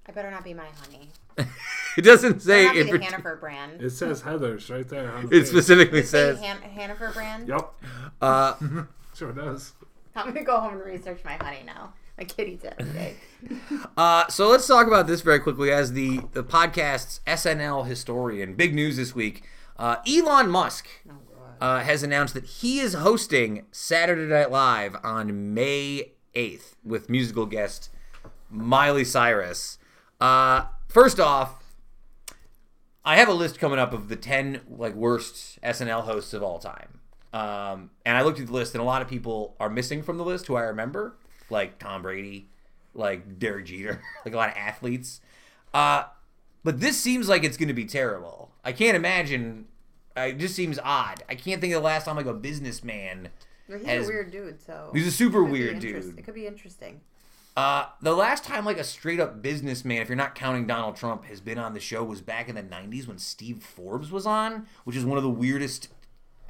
S2: I better not be my honey. <laughs>
S1: it doesn't say
S2: Better
S1: in
S2: not the
S1: partic-
S2: Hannaford brand.
S3: It says Heather's right there. on the
S1: It
S3: page.
S1: specifically
S2: Say
S1: says.
S2: Han- Hannaford brand.
S3: Yep.
S1: Uh, <laughs>
S3: Sure does.
S2: I'm gonna go home and research my honey now. My every day. <laughs>
S1: Uh, so let's talk about this very quickly as the, the podcast's SNL historian. Big news this week. Uh, Elon Musk
S2: Oh
S1: uh, has announced that he is hosting Saturday Night Live on May 8th with musical guest Miley Cyrus. Uh, first off, I have a list coming up of the 10 like worst SNL hosts of all time. Um, and I looked at the list, and a lot of people are missing from the list who I remember, like Tom Brady, like Derek Jeter, <laughs> like a lot of athletes. Uh, but this seems like it's going to be terrible. I can't imagine. It just seems odd. I can't think of the last time like a businessman.
S2: Well, he's
S1: has-
S2: a weird dude, so
S1: He's a super
S2: it could be
S1: weird dude.
S2: It could be interesting.
S1: Uh, the last time like a straight up businessman, if you're not counting Donald Trump, has been on the show was back in the '90s when Steve Forbes was on, which is one of the weirdest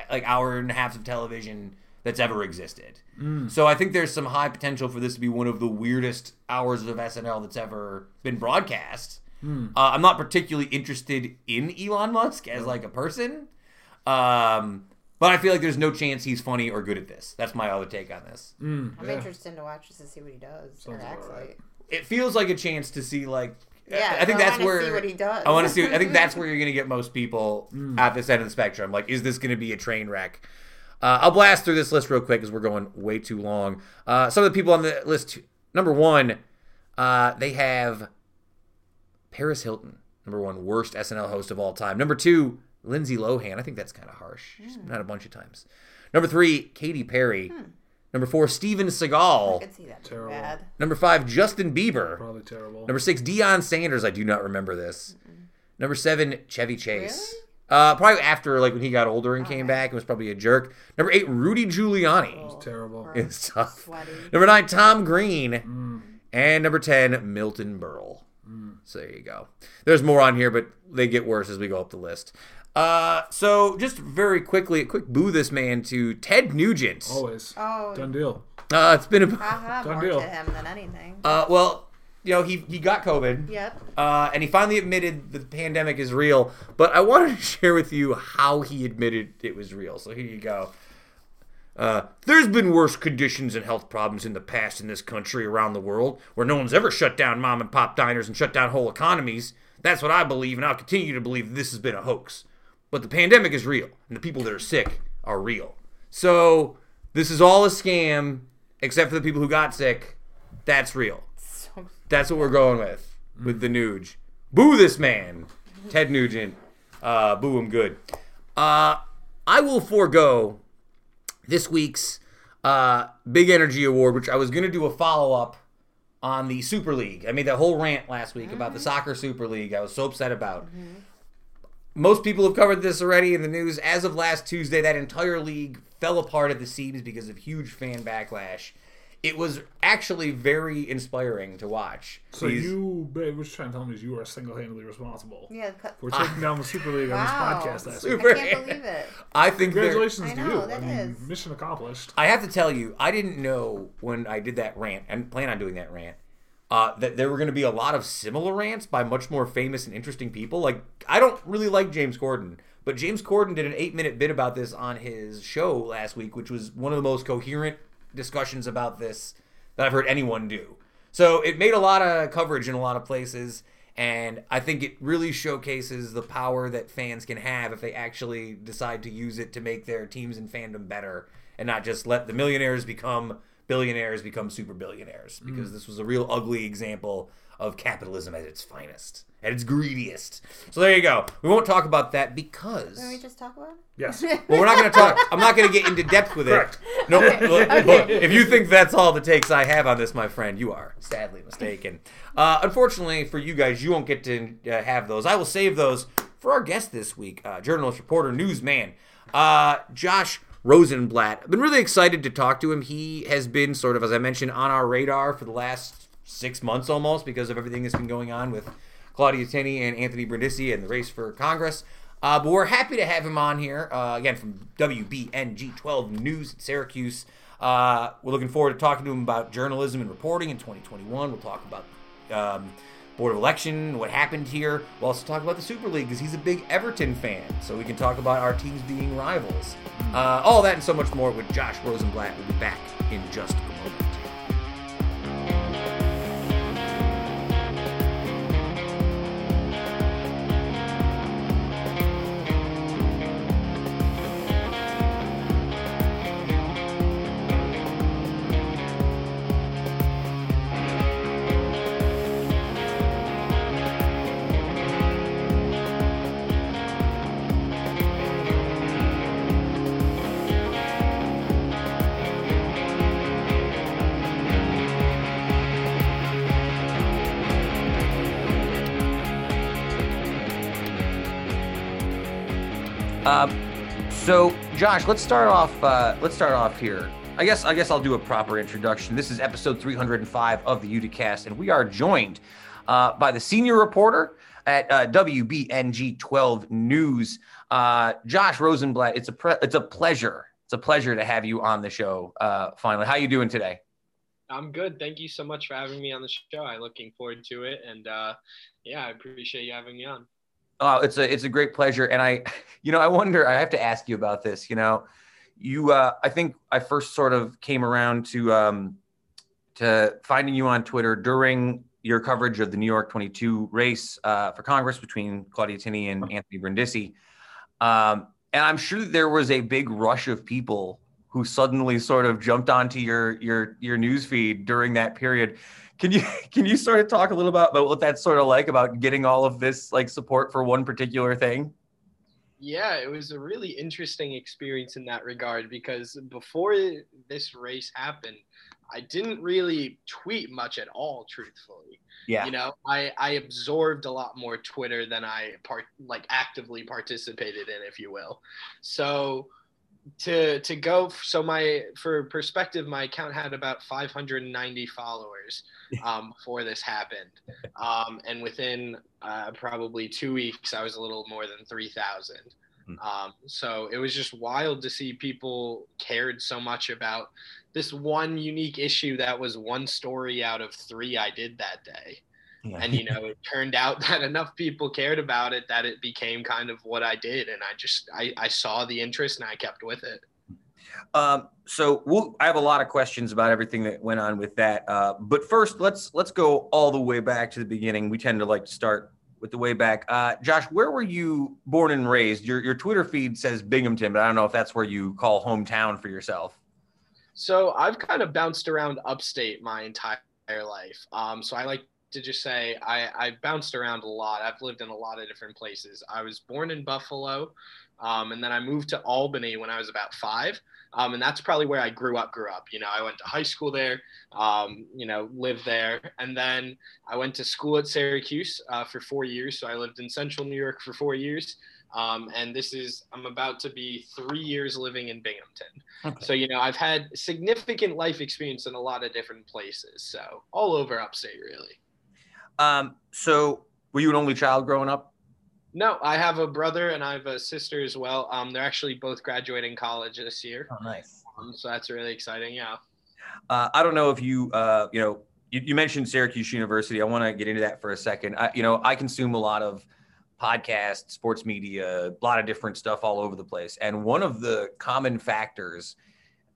S1: like hour and a half of television that's ever existed. So I think there's some high potential for this to be one of the weirdest hours of SNL that's ever been broadcast. Uh, I'm not particularly interested in Elon Musk as like a person. Um, But I feel like there's no chance he's funny or good at this. That's my other take on this.
S3: Mm,
S2: I'm
S3: yeah.
S2: interested to watch just to see what he does
S3: Sounds
S2: or acts
S3: right.
S2: like.
S1: It feels like a chance to see like.
S2: Yeah,
S1: I think
S2: I
S1: that's where
S2: see what he does.
S1: I want to see. I think that's <laughs> where you're going to get most people
S3: Mm.
S1: at this end of the spectrum. Like, is this going to be a train wreck? Uh, I'll blast through this list real quick because we're going way too long. Uh, some of the people on the list. Number one, uh, they have Paris Hilton, number one worst SNL host of all time. Number two, Lindsay Lohan. I think that's kind of harsh. She's been out a bunch of times. Number three, Katy Perry. Number four, Steven
S2: I
S1: Seagal.
S2: could see that
S3: Terrible.
S2: bad.
S1: Number five, Justin Bieber.
S3: Probably terrible.
S1: Number six, Deion Sanders. I do not remember this. Number seven, Chevy Chase. Uh, probably after like when he got older and came
S2: Okay.
S1: back and was probably a jerk. Number eight, Rudy Giuliani.
S2: Oh,
S3: terrible.
S2: gross.
S1: It's tough.
S2: Sweaty.
S1: Number nine, Tom Green.
S3: Mm.
S1: And number 10, Milton Berle. So there you go. There's more on here, but they get worse as we go up the list. Uh, so just very quickly, a quick boo this man to Ted Nugent.
S3: Always.
S2: Oh,
S3: Done deal.
S1: Uh, it's been a,
S2: haha,
S3: Done
S2: more
S3: deal.
S2: to him than anything.
S1: uh, well, you know, he, he got COVID.
S2: yep.
S1: Uh, and he finally admitted the pandemic is real. But I wanted to <laughs> share with you how he admitted it was real. So here you go. Uh, there's been worse conditions and health problems in the past in this country around the world where no one's ever shut down mom and pop diners and shut down whole economies. That's what I believe, and I'll continue to believe this has been a hoax. But the pandemic is real, and the people that are sick are real. So this is all a scam, except for the people who got sick. That's real.
S2: So,
S1: That's what we're going with with the Nuge. Boo this man, Ted Nugent. Uh, boo him good. Uh, I will forego this week's uh, Big Energy Award, which I was going to do a follow up on the Super League. I made that whole rant last week about the soccer Super League. I was so upset about. Most people have covered this already in the news. As of last Tuesday, that entire league fell apart at the seams because of huge fan backlash. It was actually very inspiring to watch.
S3: So
S1: These-
S3: you, babe, what you're trying to tell me is you are single-handedly responsible
S2: yeah. cut-
S3: for taking down the Super League
S2: Wow.
S3: on this podcast last week.
S1: Super-
S2: I can't believe it. <laughs>
S1: I think they're-
S3: Congratulations
S2: I
S3: to
S2: know,
S3: you. I mean,
S2: is.
S3: mission accomplished.
S1: I have to tell you, I didn't know when I did that rant and plan on doing that rant uh, that there were going to be a lot of similar rants by much more famous and interesting people. Like, I don't really like James Corden, but James Corden did an eight minute bit about this on his show last week, which was one of the most coherent discussions about this that I've heard anyone do. So it made a lot of coverage in a lot of places. And I think it really showcases the power that fans can have if they actually decide to use it to make their teams and fandom better and not just let the millionaires become billionaires become super billionaires. Because this was a real ugly example of capitalism at its finest, at its greediest. So there you go. We won't talk about that because.
S2: Can we just talk about it?
S3: Yes. <laughs>
S1: Well, we're not going to talk. I'm not going to get into depth with it.
S3: Correct.
S1: No, look, look, if you think that's all the takes I have on this, my friend, you are sadly mistaken. Uh, unfortunately for you guys, you won't get to uh, have those. I will save those for our guest this week, uh, journalist, reporter, newsman, uh, Josh Rosenblatt. I've been really excited to talk to him. He has been sort of, as I mentioned, on our radar for the last six months almost because of everything that's been going on with Claudia Tenney and Anthony Brindisi and the race for Congress. Uh, but we're happy to have him on here uh, again from WBNG 12 News Syracuse. Uh, we're looking forward to talking to him about journalism and reporting in 2021. We'll talk about um, Board of Election, what happened here. We'll also talk about the Super League because he's a big Everton fan. So we can talk about our teams being rivals. Uh, all that and so much more with Josh Rosenblatt. We'll be back in just a moment. Josh, let's start off. Uh, let's start off here. I guess. I guess I'll do a proper introduction. This is episode 305 of the Uticast, and we are joined uh, by the senior reporter at uh, WBNG 12 News, uh, Josh Rosenblatt. It's a pre- it's a pleasure. It's a pleasure to have you on the show. Uh, finally, how are you doing today?
S4: I'm good. Thank you so much for having me on the show. I'm looking forward to it, and uh, yeah, I appreciate you having me on.
S1: Oh, it's a it's a great pleasure, and I, <laughs> you know, I wonder. I have to ask you about this. You know, you, uh, I think I first sort of came around to um, to finding you on Twitter during your coverage of the New York 22 race uh, for Congress between Claudia Tenney and Anthony Brindisi. Um, and I'm sure there was a big rush of people who suddenly sort of jumped onto your your your news feed during that period. Can you <laughs> can you sort of talk a little about, about what that's sort of like about getting all of this like support for one particular thing?
S4: Yeah, it was a really interesting experience in that regard because before this race happened, I didn't really tweet much at all, truthfully.
S1: Yeah.
S4: You know, I, I absorbed a lot more Twitter than I part like actively participated in, if you will. So to to go so my for perspective my account had about 590 followers <laughs> um, before this happened um, and within uh, probably two weeks i was a little more than 3000 hmm. um, so it was just wild to see people cared so much about this one unique issue that was one story out of three I did that day. Yeah. And you know, it turned out <laughs> that enough people cared about it that it became kind of what I did, and I just I, I saw the interest and I kept with it.
S1: Um, so we'll, I have a lot of questions about everything that went on with that. Uh, but first, let's let's go all the way back to the beginning. We tend to like to start with the way back. Uh, Josh, where were you born and raised? Your your Twitter feed says Binghamton, but I don't know if that's where you call hometown for yourself.
S4: So I've kind of bounced around upstate my entire life. Um, so I like to just say I, I bounced around a lot. I've lived in a lot of different places. I was born in Buffalo, um, and then I moved to Albany when I was about five. Um, and that's probably where I grew up. Grew up, you know. I went to high school there, um, you know, lived there, and then I went to school at Syracuse uh, for four years. So I lived in Central New York for four years, um, and this is, I'm about to be three years living in Binghamton. Okay. So, you know, I've had significant life experience in a lot of different places. So, all over upstate, really.
S1: Um, so, were you an only child growing up?
S4: No, I have a brother and I have a sister as well. Um, they're actually both graduating college this year.
S1: Oh, nice.
S4: Um, so that's really exciting. Yeah.
S1: Uh, I don't know if you, uh, you know, you, you, mentioned Syracuse University. I want to get into that for a second. I, you know, I consume a lot of podcasts, sports media, a lot of different stuff all over the place. And one of the common factors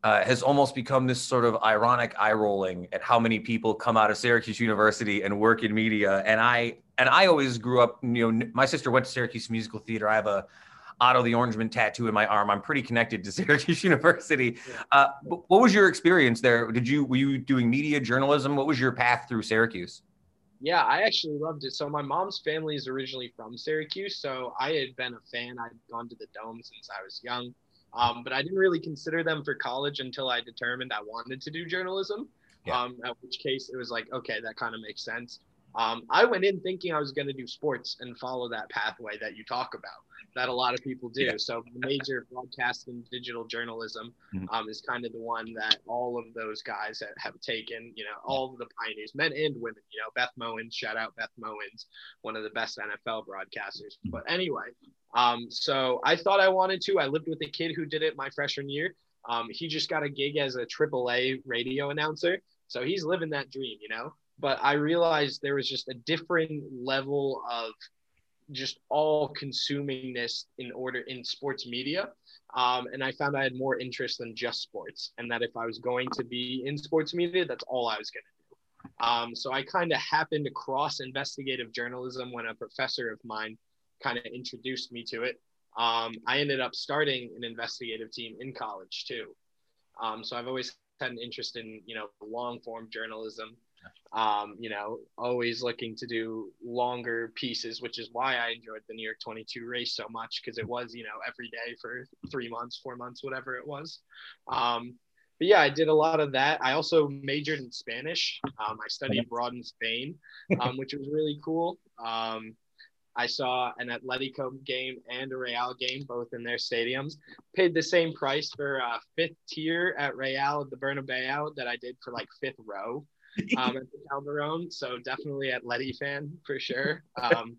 S1: uh, has almost become this sort of ironic eye rolling at how many people come out of Syracuse University and work in media. And I and I always grew up. You know, my sister went to Syracuse Musical Theater. I have a Otto the Orangeman tattoo in my arm. I'm pretty connected to <laughs> Syracuse University. Uh, what was your experience there? Did you were you doing media journalism? What was your path through Syracuse?
S4: Yeah, I actually loved it. So my mom's family is originally from Syracuse, so I had been a fan. I'd gone to the dome since I was young, um, but I didn't really consider them for college until I determined I wanted to do journalism. Yeah. Um, at which case it was like, okay, that kind of makes sense. Um, I went in thinking I was going to do sports and follow that pathway that you talk about that a lot of people do. Yeah. So major broadcast and digital journalism mm-hmm. um, is kind of the one that all of those guys have, have taken. You know, all of the pioneers, men and women. You know, Beth Mowins, shout out Beth Mowins, one of the best NFL broadcasters. Mm-hmm. But anyway, um, so I thought I wanted to. I lived with a kid who did it my freshman year. Um, he just got a gig as a AAA radio announcer, so he's living that dream, you know. But I realized there was just a different level of just all consumingness in order in sports media. Um, and I found I had more interest than just sports, and that if I was going to be in sports media, that's all I was going to do. Um, so I kind of happened across investigative journalism when a professor of mine kind of introduced me to it. Um, I ended up starting an investigative team in college too. Um, so I've always had an interest in you know long form journalism um, you know, always looking to do longer pieces, which is why I enjoyed the New York 22 race so much because it was, you know, every day for three months, four months, whatever it was. Um, but yeah, I did a lot of that. I also majored in Spanish. Um, I studied abroad in Spain, um, which was really cool. Um, I saw an Atletico game and a Real game, both in their stadiums. Paid the same price for uh, fifth tier at Real at the Bernabeu that I did for like fifth row um, at the Calderon. So definitely Atleti fan for sure. Um,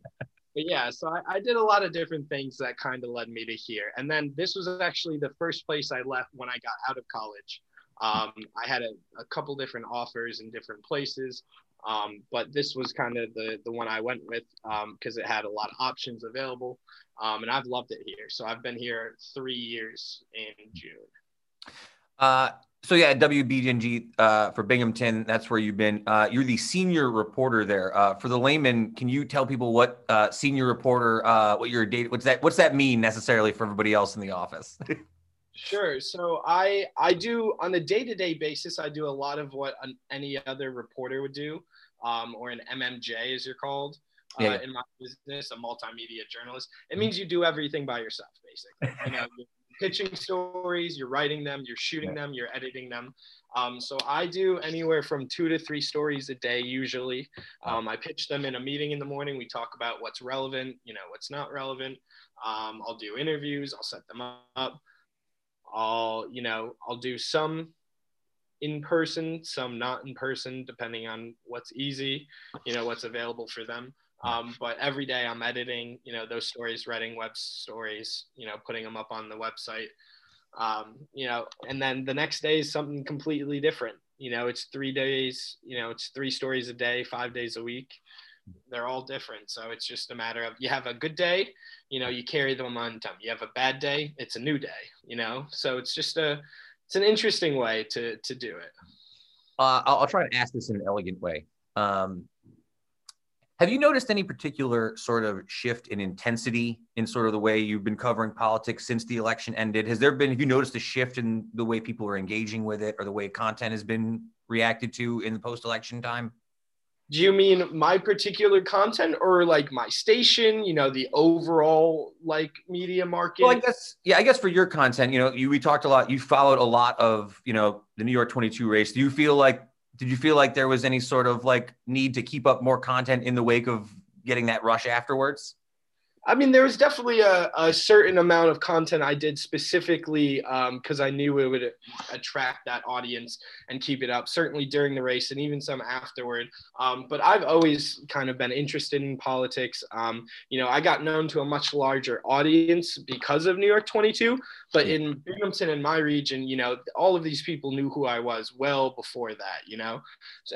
S4: but yeah, so I, I, did a lot of different things that kind of led me to here. And then this was actually the first place I left when I got out of college. Um, I had a, a, couple different offers in different places. Um, but this was kind of the the one I went with because um, it had a lot of options available, um, and I've loved it here. So I've been here three years in June.
S1: Uh, so yeah, WBGN uh, for Binghamton, that's where you've been. Uh, you're the senior reporter there. Uh, for the layman, can you tell people what uh, senior reporter, uh, what your date, what's that, what's that mean necessarily for everybody else in the office? <laughs>
S4: sure. So I I do on a day to day basis, I do a lot of what an, any other reporter would do, um, or an MMJ as you're called. Uh, yeah. in my business, a multimedia journalist. It means you do everything by yourself, basically. You know, pitching stories, you're writing them, you're shooting them, you're editing them. Um, so I do anywhere from two to three stories a day usually. Um, I pitch them in a meeting in the morning. We talk about what's relevant, you know, what's not relevant. Um, I'll do interviews. I'll set them up. I'll, you know, I'll do some in person, some not in person, depending on what's easy, you know, what's available for them. Um, but every day I'm editing, you know, those stories, writing web stories, you know, putting them up on the website. Um, you know, and then the next day is something completely different. You know, it's three days, you know, it's three stories a day, five days a week. They're all different. So it's just a matter of you have a good day, you know, you carry the momentum. You have a bad day, it's a new day, you know. So it's just a it's an interesting way to to do it.
S1: Uh, I'll, I'll try to ask this in an elegant way. Um, have you noticed any particular sort of shift in intensity in sort of the way you've been covering politics since the election ended? Has there been, have you noticed a shift in the way people are engaging with it or the way content has been reacted to in the post election time?
S4: Do you mean my particular content or like my station, you know, the overall like media market?
S1: Well, I guess, yeah, I guess for your content, you know, you, we talked a lot, you followed a lot of, you know, the New York 22 race. Do you feel like did you feel like there was any sort of like need to keep up more content in the wake of getting that rush afterwards?
S4: I mean, there was definitely a, a certain amount of content I did specifically because um, I knew it would attract that audience and keep it up, certainly during the race and even some afterward. Um, but I've always kind of been interested in politics. Um, you know, I got known to a much larger audience because of New York 22, but hmm. in Binghamton in my region, you know, all of these people knew who I was well before that, you know,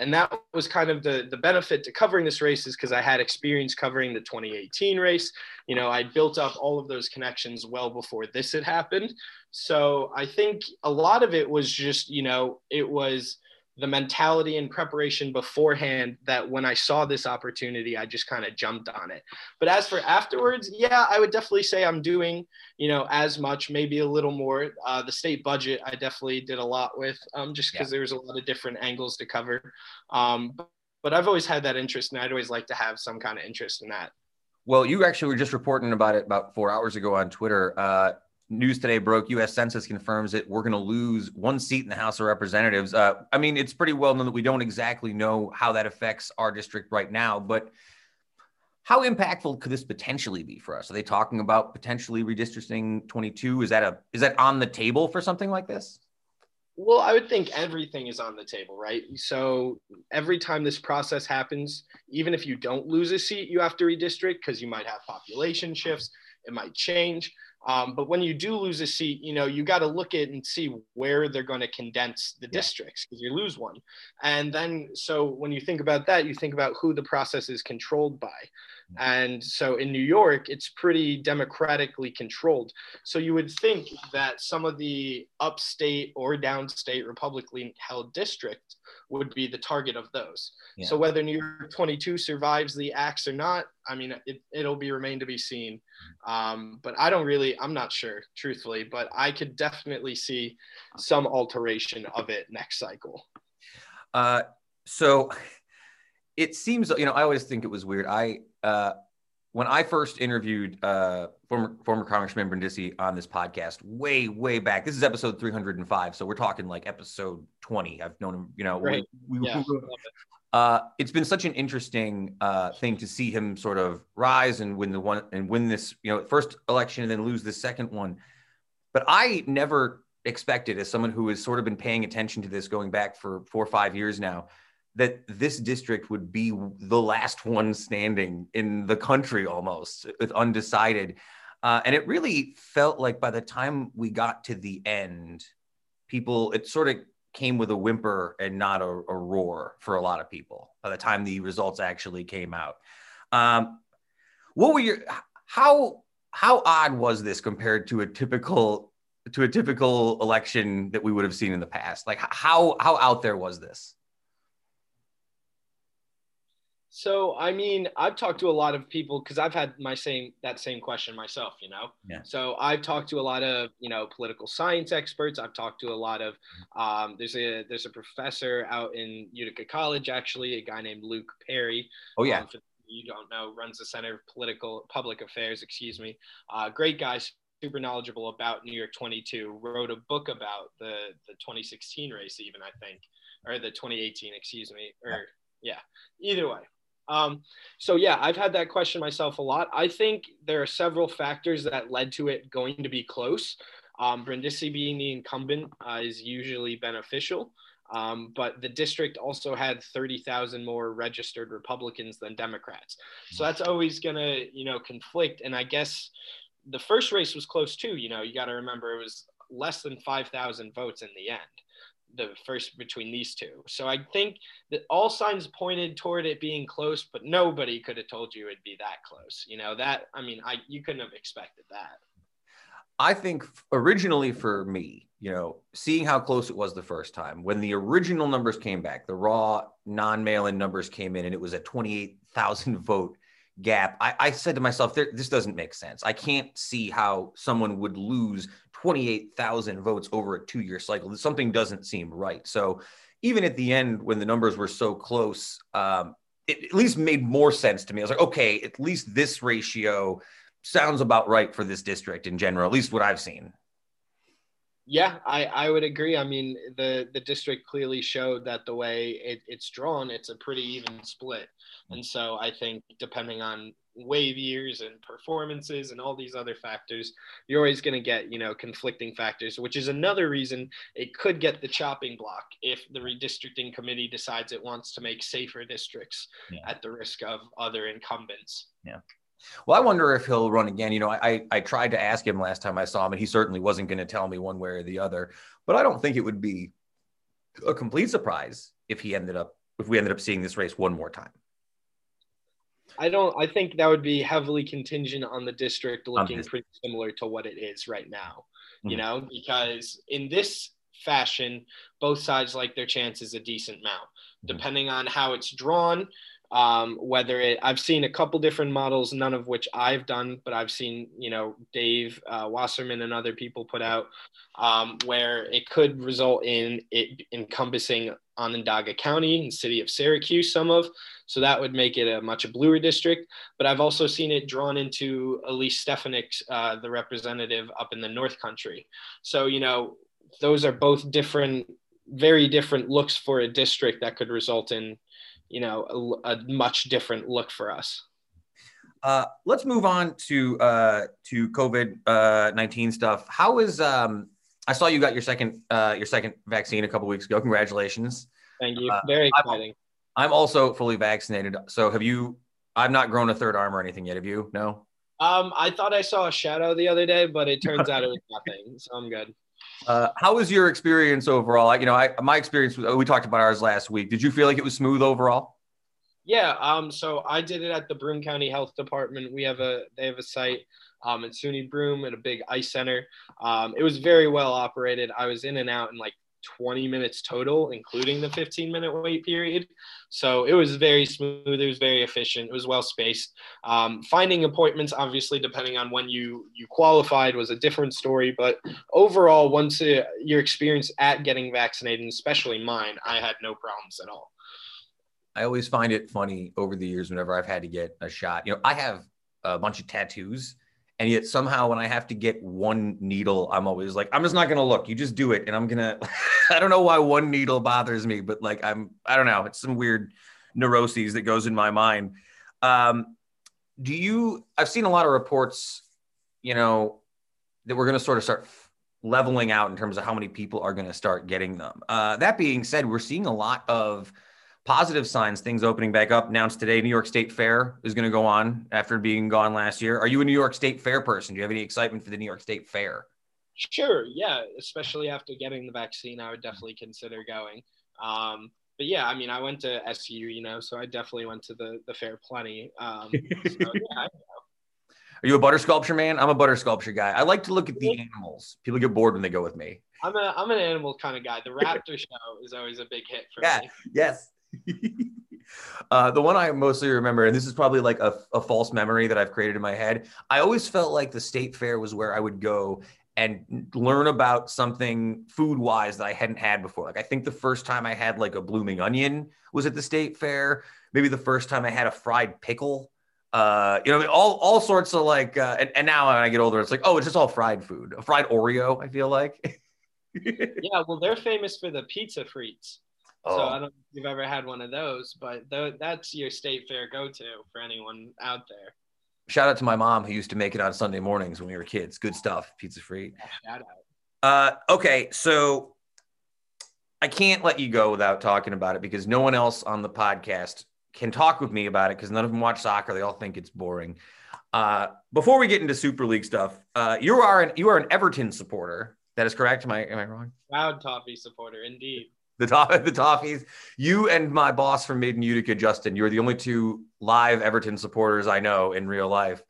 S4: and that was kind of the, the benefit to covering this race is because I had experience covering the 2018 race. You know, I built up all of those connections well before this had happened. So I think a lot of it was just, you know, it was the mentality and preparation beforehand that when I saw this opportunity, I just kind of jumped on it. But as for afterwards, yeah, I would definitely say I'm doing, you know, as much, maybe a little more. Uh, the state budget, I definitely did a lot with, um, just because yeah. was a lot of different angles to cover. Um, but I've always had that interest, and I'd always like to have some kind of interest in that.
S1: Well, you actually were just reporting about it about four hours ago on Twitter. Uh, news today broke. U.S. Census confirms that we're going to lose one seat in the House of Representatives. Uh, I mean, it's pretty well known that we don't exactly know how that affects our district right now, but how impactful could this potentially be for us? Are they talking about potentially redistricting 22? Is that a is that on the table for something like this?
S4: Well, I would think everything is on the table, right? So every time this process happens, even if you don't lose a seat, you have to redistrict because you might have population shifts, it might change. Um, but when you do lose a seat, you know, you got to look at and see where they're going to condense the yeah. districts because you lose one. And then, so when you think about that, you think about who the process is controlled by. And so in New York, it's pretty democratically controlled. So you would think that some of the upstate or downstate Republically held districts would be the target of those. Yeah. So whether New York 22 survives the axe or not, I mean, it, it'll be remain to be seen. Mm-hmm. Um, but I don't really, I'm not sure, truthfully, but I could definitely see some alteration of it next cycle.
S1: Uh, so it seems, you know, I always think it was weird. I, uh, when I first interviewed uh, former former Congressman Brindisi on this podcast, way way back. This is episode 305, so we're talking like episode 20. I've known him, you know. Right. We, we, yeah. uh, it's been such an interesting uh, thing to see him sort of rise and win the one and win this, you know, first election and then lose the second one. But I never expected, as someone who has sort of been paying attention to this going back for four or five years now, that this district would be the last one standing in the country almost with undecided. Uh, and it really felt like by the time we got to the end, people, it sort of came with a whimper and not a, a roar for a lot of people by the time the results actually came out. Um, what were your how how odd was this compared to a typical to a typical election that we would have seen in the past? Like how how out there was this?
S4: So I mean, I've talked to a lot of people because I've had my same that same question myself, you know.
S1: Yeah.
S4: So I've talked to a lot of you know political science experts. I've talked to a lot of um, there's a there's a professor out in Utica College actually, a guy named Luke Perry.
S1: Oh yeah.
S4: Um, you don't know runs the Center of Political Public Affairs. Excuse me. Uh, great guy, super knowledgeable about New York 22. Wrote a book about the the 2016 race, even I think, or the 2018. Excuse me. Or yeah. yeah. Either way. Um, so yeah, I've had that question myself a lot. I think there are several factors that led to it going to be close. Um, Brindisi being the incumbent uh, is usually beneficial, um, but the district also had 30,000 more registered Republicans than Democrats. So that's always going to, you know, conflict. And I guess the first race was close too. You know, you got to remember it was less than 5,000 votes in the end the first between these two. So I think that all signs pointed toward it being close, but nobody could have told you it'd be that close. You know, that I mean, I you couldn't have expected that.
S1: I think originally for me, you know, seeing how close it was the first time, when the original numbers came back, the raw non-mail-in numbers came in and it was a 28,000 vote gap. I, I said to myself, this doesn't make sense. I can't see how someone would lose 28,000 votes over a two year cycle. Something doesn't seem right. So even at the end, when the numbers were so close, um, it at least made more sense to me. I was like, okay, at least this ratio sounds about right for this district in general, at least what I've seen.
S4: Yeah, I, I would agree. I mean, the, the district clearly showed that the way it, it's drawn, it's a pretty even split. And so I think depending on wave years and performances and all these other factors, you're always going to get, you know, conflicting factors, which is another reason it could get the chopping block if the redistricting committee decides it wants to make safer districts yeah. at the risk of other incumbents.
S1: Yeah. Well, I wonder if he'll run again. You know, I, I tried to ask him last time I saw him, and he certainly wasn't going to tell me one way or the other. But I don't think it would be a complete surprise if he ended up if we ended up seeing this race one more time.
S4: I don't. I think that would be heavily contingent on the district looking pretty similar to what it is right now. Mm-hmm. You know, because in this fashion, both sides like their chances a decent amount. Mm-hmm. Depending on how it's drawn, um, whether it i've seen a couple different models none of which i've done but i've seen you know dave uh, wasserman and other people put out um, where it could result in it encompassing onondaga county and city of syracuse some of. So that would make it a much bluer district. But i've also seen it drawn into elise stefanik uh, the representative up in the north country. So you know those are both different very different looks for a district that could result in you know a, a much different look for us.
S1: Uh, let's move on to uh, to COVID uh, nineteen stuff. How is um, I saw you got your second uh, your second vaccine a couple weeks ago. Congratulations!
S4: Thank you. Uh, Very exciting.
S1: I'm, I'm, also fully vaccinated. So have you? I've not grown a third arm or anything yet. Have you? No.
S4: Um, I thought I saw a shadow the other day, but it turns <laughs> out it was nothing. So I'm good.
S1: Uh, how was your experience overall? You know, I, my experience. We talked about ours last week. Did you feel like it was smooth overall?
S4: Yeah. Um. So I did it at the Broome County Health Department. We have a they have a site um, at SUNY Broome at a big ice center. Um, it was very well operated. I was in and out in like 20 minutes total, including the 15 minute wait period. So it was very smooth. It was very efficient. It was well spaced. Um, finding appointments, obviously, depending on when you you qualified, was a different story. But overall, once uh, your experience at getting vaccinated, especially mine, I had no problems at all.
S1: I always find it funny over the years whenever I've had to get a shot. You know, I have a bunch of tattoos and yet somehow when I have to get one needle, I'm always like, I'm just not gonna look. You just do it, and I'm gonna. <laughs> I don't know why one needle bothers me, but like I'm, I don't know. It's some weird neuroses that goes in my mind. Um, do you? I've seen a lot of reports, you know, that we're gonna sort of start leveling out in terms of how many people are to start getting them. Uh, that being said, we're seeing a lot of positive signs, things opening back up. Announced today, New York State Fair is going to go on after being gone last year. Are you a New York State Fair person? Do you have any excitement for the New York State Fair?
S4: Sure, yeah, especially after getting the vaccine, I would definitely consider going. Um, but yeah, I mean, I went to SU, you know, so I definitely went to the the fair plenty. Um, so, yeah,
S1: Are you a butter sculpture man? I'm a butter sculpture guy. I like to look at the animals. People get bored when they go with me.
S4: I'm a I'm an animal kind of guy. The raptor show is always a big hit for
S1: Yeah.
S4: me.
S1: Yes. <laughs> uh, the one I mostly remember, and this is probably like a, a false memory that I've created in my head. I always felt like the state fair was where I would go and learn about something food wise that I hadn't had before. Like I think the first time I had like a blooming onion was at the state fair. Maybe the first time I had a fried pickle. Uh, you know, all all sorts of like, uh, and, and now when I get older, it's like, oh, it's just all fried food, a fried Oreo. I feel like. <laughs>
S4: Yeah, well, they're famous for the pizza frites. So I
S1: oh,
S4: don't know if you've ever had one of those, but th- that's your state fair go-to for anyone out there.
S1: shout out to my mom who used to make it on Sunday mornings when we were kids. Good stuff, pizza free.
S4: Shout out.
S1: Uh, okay, so I can't let you go without talking about it because no one else on the podcast can talk with me about it because none of them watch soccer. They all think it's boring. Uh, before we get into Super League stuff, uh, you are an you are an Everton supporter. That is correct. Am I am I wrong?
S4: Proud Toffee supporter, indeed.
S1: The top <laughs> the Toffees. You and my boss from Made In Utica, Justin. You're the only two live Everton supporters I know in real life.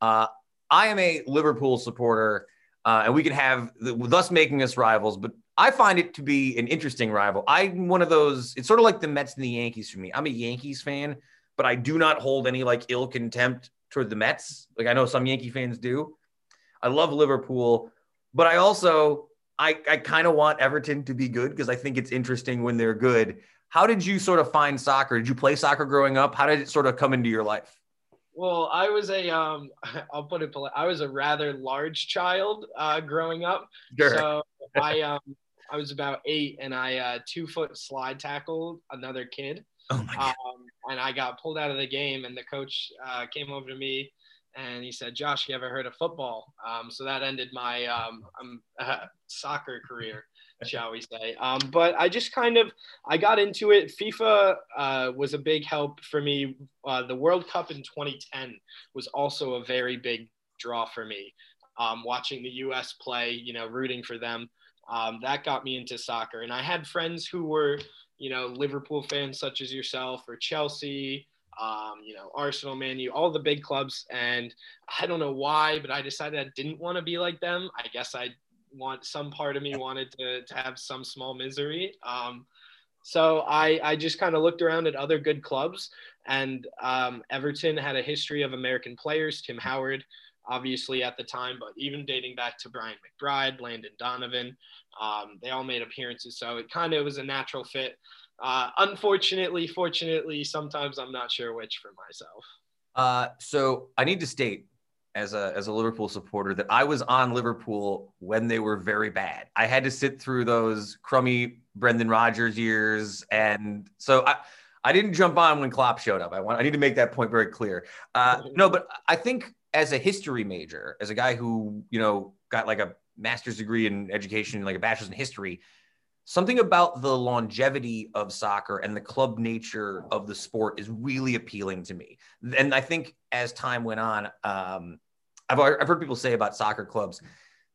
S1: Uh, I am a Liverpool supporter, uh, and we can have thus making us rivals. But I find it to be an interesting rival. I'm one of those. It's sort of like the Mets and the Yankees for me. I'm a Yankees fan, but I do not hold any like ill contempt toward the Mets. Like I know some Yankee fans do. I love Liverpool, but I also I, I kind of want Everton to be good because I think it's interesting when they're good. How did you sort of find soccer? Did you play soccer growing up? How did it sort of come into your life?
S4: Well, I was a um, <laughs> I'll put it polite. I was a rather large child uh, growing up. So <laughs> I um, I was about eight, and I uh, two foot slide tackled another kid.
S1: oh my god.
S4: um, and I got pulled out of the game. And the coach uh, came over to me and he said, "Josh, you ever heard of football?" Um, so that ended my um, um, uh, soccer career, shall we say? Um, but I just kind of I got into it. FIFA uh, was a big help for me. Uh, the World Cup in 2010 was also a very big draw for me. Um, watching the U.S. play, you know, rooting for them, um, that got me into soccer. And I had friends who were, you know, Liverpool fans such as yourself or Chelsea um, you know, Arsenal, Man U, all the big clubs. And I don't know why, but I decided I didn't want to be like them. I guess I want some part of me wanted to, to have some small misery. Um, so I, I just kind of looked around at other good clubs, and um, Everton had a history of American players. Tim Howard, obviously at the time, but even dating back to Brian McBride, Landon Donovan, um, they all made appearances. So it kind of was a natural fit. Uh, unfortunately, fortunately, sometimes I'm not sure which for myself.
S1: Uh, so I need to state as a as a Liverpool supporter that I was on Liverpool when they were very bad. I had to sit through those crummy Brendan Rodgers years, and so I. I didn't jump on when Klopp showed up. I want. I need to make that point very clear. Uh, no, but I think as a history major, as a guy who you know got like a master's degree in education, like a bachelor's in history, something about the longevity of soccer and the club nature of the sport is really appealing to me. And I think as time went on, um, I've, I've heard people say about soccer clubs,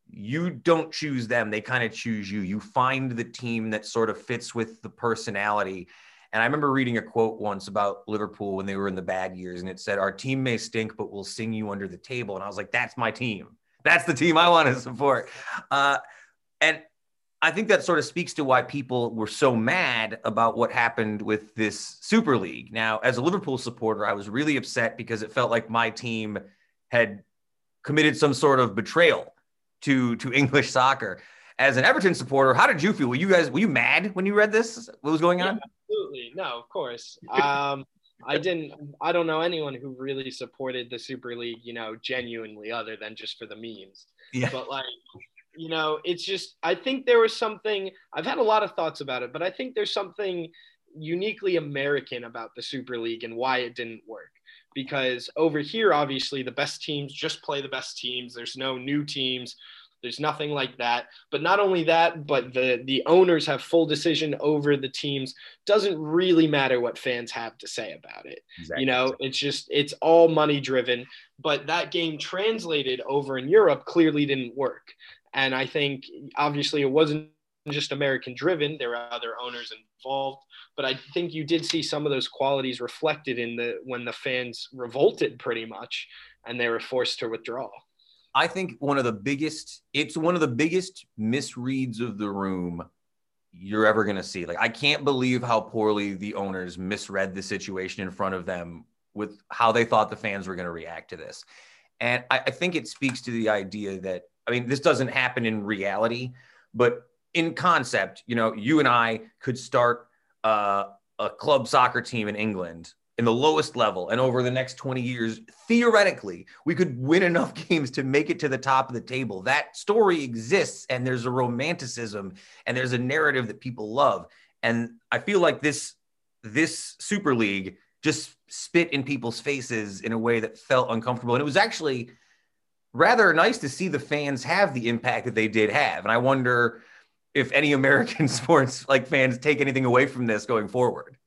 S1: you don't choose them, they kind of choose you. You find the team that sort of fits with the personality. And I remember reading a quote once about Liverpool when they were in the bad years, and it said, Our team may stink, but we'll sing you under the table. And I was like, That's my team. That's the team I want to support. Uh, and I think that sort of speaks to why people were so mad about what happened with this Super League. Now, as a Liverpool supporter, I was really upset because it felt like my team had committed some sort of betrayal to to <laughs> English soccer. As an Everton supporter, how did you feel? Were you guys were you mad when you read this? What was going on?
S4: Yeah, absolutely. No, of course. Um, I didn't. I don't know anyone who really supported the Super League, you know, genuinely, other than just for the memes.
S1: Yeah.
S4: But like, you know, it's just. I think there was something. I've had a lot of thoughts about it, but I think there's something uniquely American about the Super League and why it didn't work. Because over here, obviously, the best teams just play the best teams. There's no new teams. There's nothing like that. But not only that, but the the owners have full decision over the teams. Doesn't really matter what fans have to say about it.
S1: Exactly.
S4: You know, it's just it's all money driven. But that game translated over in Europe clearly didn't work. And I think obviously it wasn't just American driven. There were other owners involved, but I think you did see some of those qualities reflected in the when the fans revolted pretty much and they were forced to withdraw.
S1: I think one of the biggest it's one of the biggest misreads of the room you're ever going to see. Like I can't believe how poorly the owners misread the situation in front of them with how they thought the fans were going to react to this. And I, I think it speaks to the idea that I mean this doesn't happen in reality, but in concept, you know, you and I could start uh, a club soccer team in England in the lowest level, and over the next 20 years, theoretically, we could win enough <laughs> games to make it to the top of the table. That story exists, and there's a romanticism and there's a narrative that people love. And I feel like this this Super League just spit in people's faces in a way that felt uncomfortable. And it was actually rather nice to see the fans have the impact that they did have. And I wonder if any <laughs> American sports like fans take anything away from this going forward.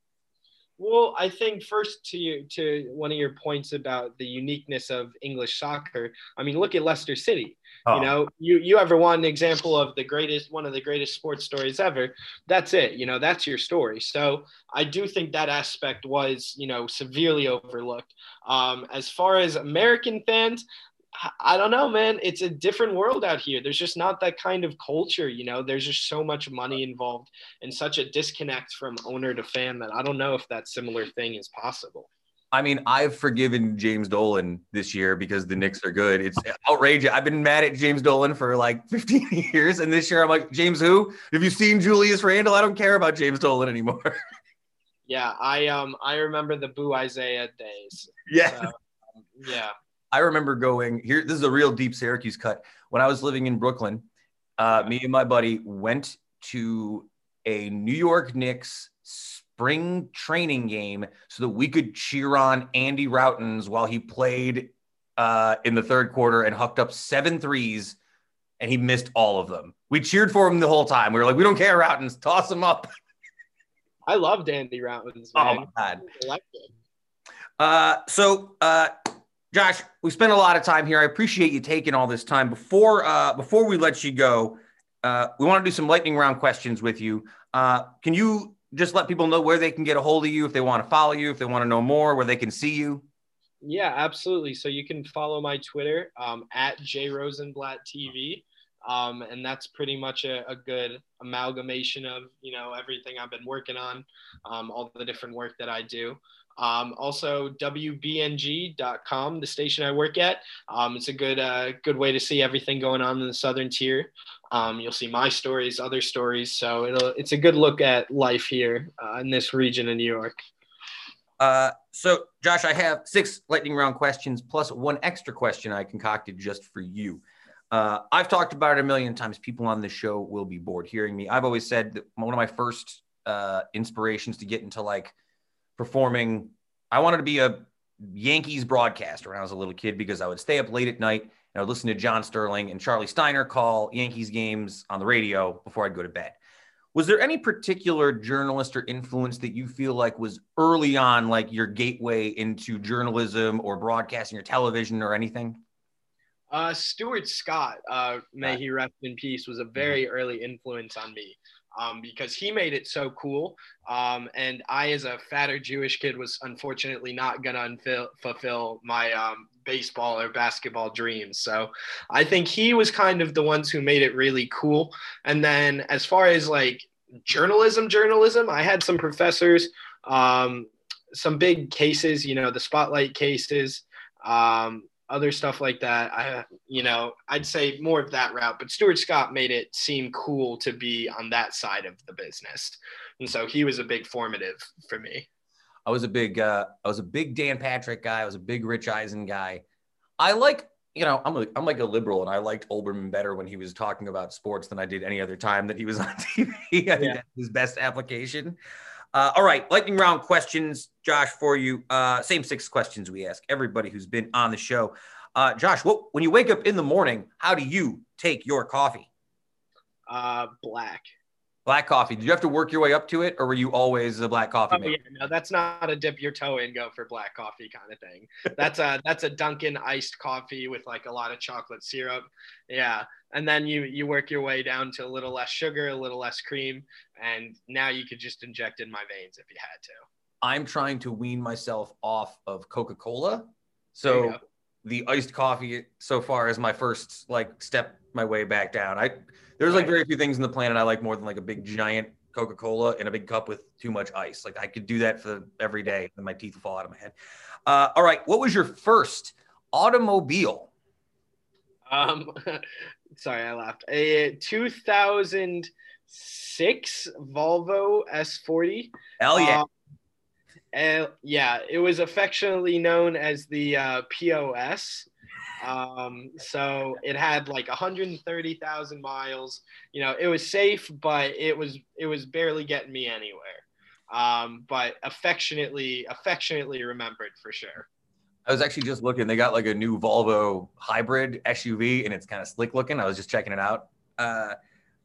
S4: Well, I think first to you, to one of your points about the uniqueness of English soccer. I mean, look at Leicester City. Oh. You know, you you ever want an example of the greatest, one of the greatest sports stories ever? That's it. You know, that's your story. So I do think that aspect was, you know, severely overlooked. Um, as far as American fans, I don't know, man. It's a different world out here. There's just not that kind of culture, you know. There's just so much money involved and such a disconnect from owner to fan that I don't know if that similar thing is possible.
S1: I mean, I've forgiven James Dolan this year because the Knicks are good. It's outrageous. I've been mad at James Dolan for like <laughs> 15 years, and this year I'm like, James, who? Have you seen Julius Randle? I don't care about James Dolan anymore. <laughs>
S4: Yeah, I um I remember the Boo Isaiah days.
S1: Yeah. So, um,
S4: yeah.
S1: I remember going here. This is a real deep Syracuse cut. When I was living in Brooklyn, uh, me and my buddy went to a New York Knicks spring training game so that we could cheer on Andy Rautins while he played uh, in the third quarter and hucked up seven threes, and he missed all of them. We cheered for him the whole time. We were like, "We don't care, Rautins, toss him up." <laughs>
S4: I loved Andy Rautins.
S1: Oh my god! Uh, so uh, Josh, we spent a lot of time here. I appreciate you taking all this time. Before uh, before we let you go, uh, we want to do some lightning round questions with you. Uh, can you just let people know where they can get a hold of you if they want to follow you, if they want to know more, where they can see you?
S4: Yeah, absolutely. So you can follow my Twitter um, at jrosenblatt TV. Um, and that's pretty much a, a, good amalgamation of you know everything I've been working on, um, all the different work that I do. Um, also, WBNG.com, the station I work at. Um, it's a good uh, good way to see everything going on in the Southern Tier. Um, you'll see my stories, other stories. So it'll, it's a good look at life here uh, in this region of New York.
S1: Uh, so, Josh, I have six lightning round questions plus one extra question I concocted just for you. Uh, I've talked about it a million times. People on this show will be bored hearing me. I've always said that one of my first uh, inspirations to get into like – performing. I wanted to be a Yankees broadcaster when I was a little kid because I would stay up late at night and I would listen to John Sterling and Charlie Steiner call Yankees games on the radio before I'd go to bed. Was there any particular journalist or influence that you feel like was early on, like your gateway into journalism or broadcasting or television or anything?
S4: Uh, Stuart Scott, uh, may he rest in peace, was a very early influence on me um, because he made it so cool. Um, and I, as a fatter Jewish kid, was unfortunately not going to fulfill my um, baseball or basketball dreams. So I think he was kind of the ones who made it really cool. And then as far as like journalism, journalism, I had some professors, um, some big cases, you know, the spotlight cases. Um, other stuff like that. I, you know, I'd say more of that route. But Stuart Scott made it seem cool to be on that side of the business, and so he was a big formative for me.
S1: I was a big, uh, I was a big Dan Patrick guy. I was a big Rich Eisen guy. I like, you know, I'm a, I'm like a liberal, and I liked Olbermann better when he was talking about sports than I did any other time that he was on <laughs> TV. I think yeah. that's his best application. Uh, all right, lightning round questions, Josh, for you. Uh, same six questions we ask everybody who's been on the show. Uh, Josh, what, when you wake up in the morning, how do you take your coffee?
S4: Uh, black.
S1: Black coffee. Did you have to work your way up to it, or were you always a black coffee
S4: Oh yeah, no, that's not a dip your toe in, go for black coffee kind of thing. <laughs> That's a that's a Dunkin' iced coffee with like a lot of chocolate syrup. Yeah, and then you you work your way down to a little less sugar, a little less cream, and now you could just inject in my veins if you had to.
S1: I'm trying to wean myself off of Coca Cola. So. The iced coffee so far is my first like step my way back down. I there's like very few things in the planet I like more than like a big giant Coca Cola in a big cup with too much ice. Like I could do that for every day, and my teeth will fall out of my head. Uh, all right, what was your first automobile?
S4: Um, <laughs> sorry, I laughed. A 2006 Volvo S40.
S1: Hell yeah!
S4: Um, and yeah, it was affectionately known as the uh, POS. Um, so it had like 130,000 miles. You know, it was safe, but it was it was barely getting me anywhere. Um, but affectionately, affectionately remembered for sure.
S1: I was actually just looking. They got like a new Volvo hybrid SUV, and it's kind of slick looking. I was just checking it out. Uh,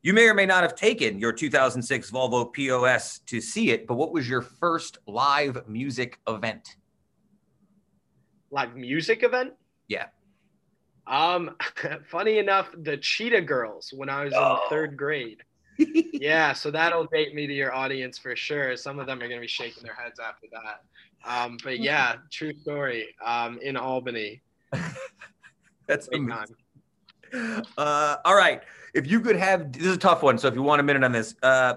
S1: you may or may not have taken your 2006 Volvo POS to see it, but what was your first live music event?
S4: Live music event.
S1: Yeah.
S4: Um, <laughs> funny enough, the Cheetah Girls when I was
S1: Oh.
S4: in third grade. <laughs> yeah, so that'll date me to your audience for sure. Some of them are gonna be shaking their heads after that. Um, but yeah, true story. Um, in Albany, <laughs>
S1: That's amazing.
S4: time.
S1: Uh, all right. If you could have, this is a tough one. So if you want a minute on this, uh,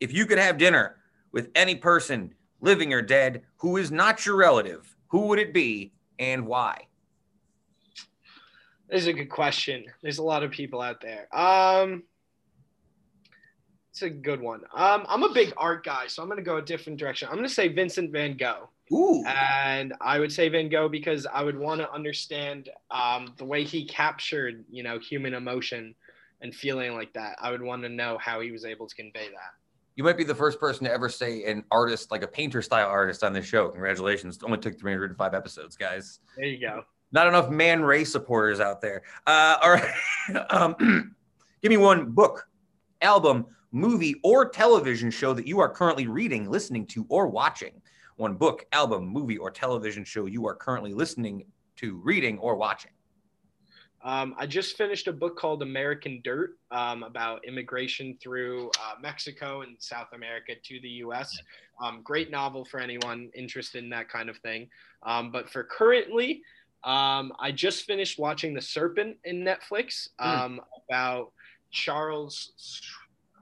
S1: if you could have dinner with any person, living or dead, who is not your relative, who would it be and why?
S4: This is a good question. There's a lot of people out there. Um, it's a good one. Um, I'm a big art guy, so I'm gonna go a different direction. I'm gonna say Vincent Van Gogh.
S1: Ooh.
S4: and I would say Van Gogh because I would want to understand um, the way he captured, you know, human emotion and feeling like that. I would want to know how he was able to convey that.
S1: You might be the first person to ever say an artist, like a painter style artist on this show. Congratulations. It only took 305 episodes, guys.
S4: There you go.
S1: Not enough Man Ray supporters out there. Uh, all right. <laughs> um, <clears throat> give me one book, album, movie, or television show that you are currently reading, listening to, or watching. One book, album, movie, or television show you are currently listening to, reading, or watching.
S4: Um, I just finished a book called American Dirt um, about immigration through uh, Mexico and South America to the U.S. Um, great novel for anyone interested in that kind of thing. Um, but for currently, um, I just finished watching The Serpent in Netflix um, about Charles.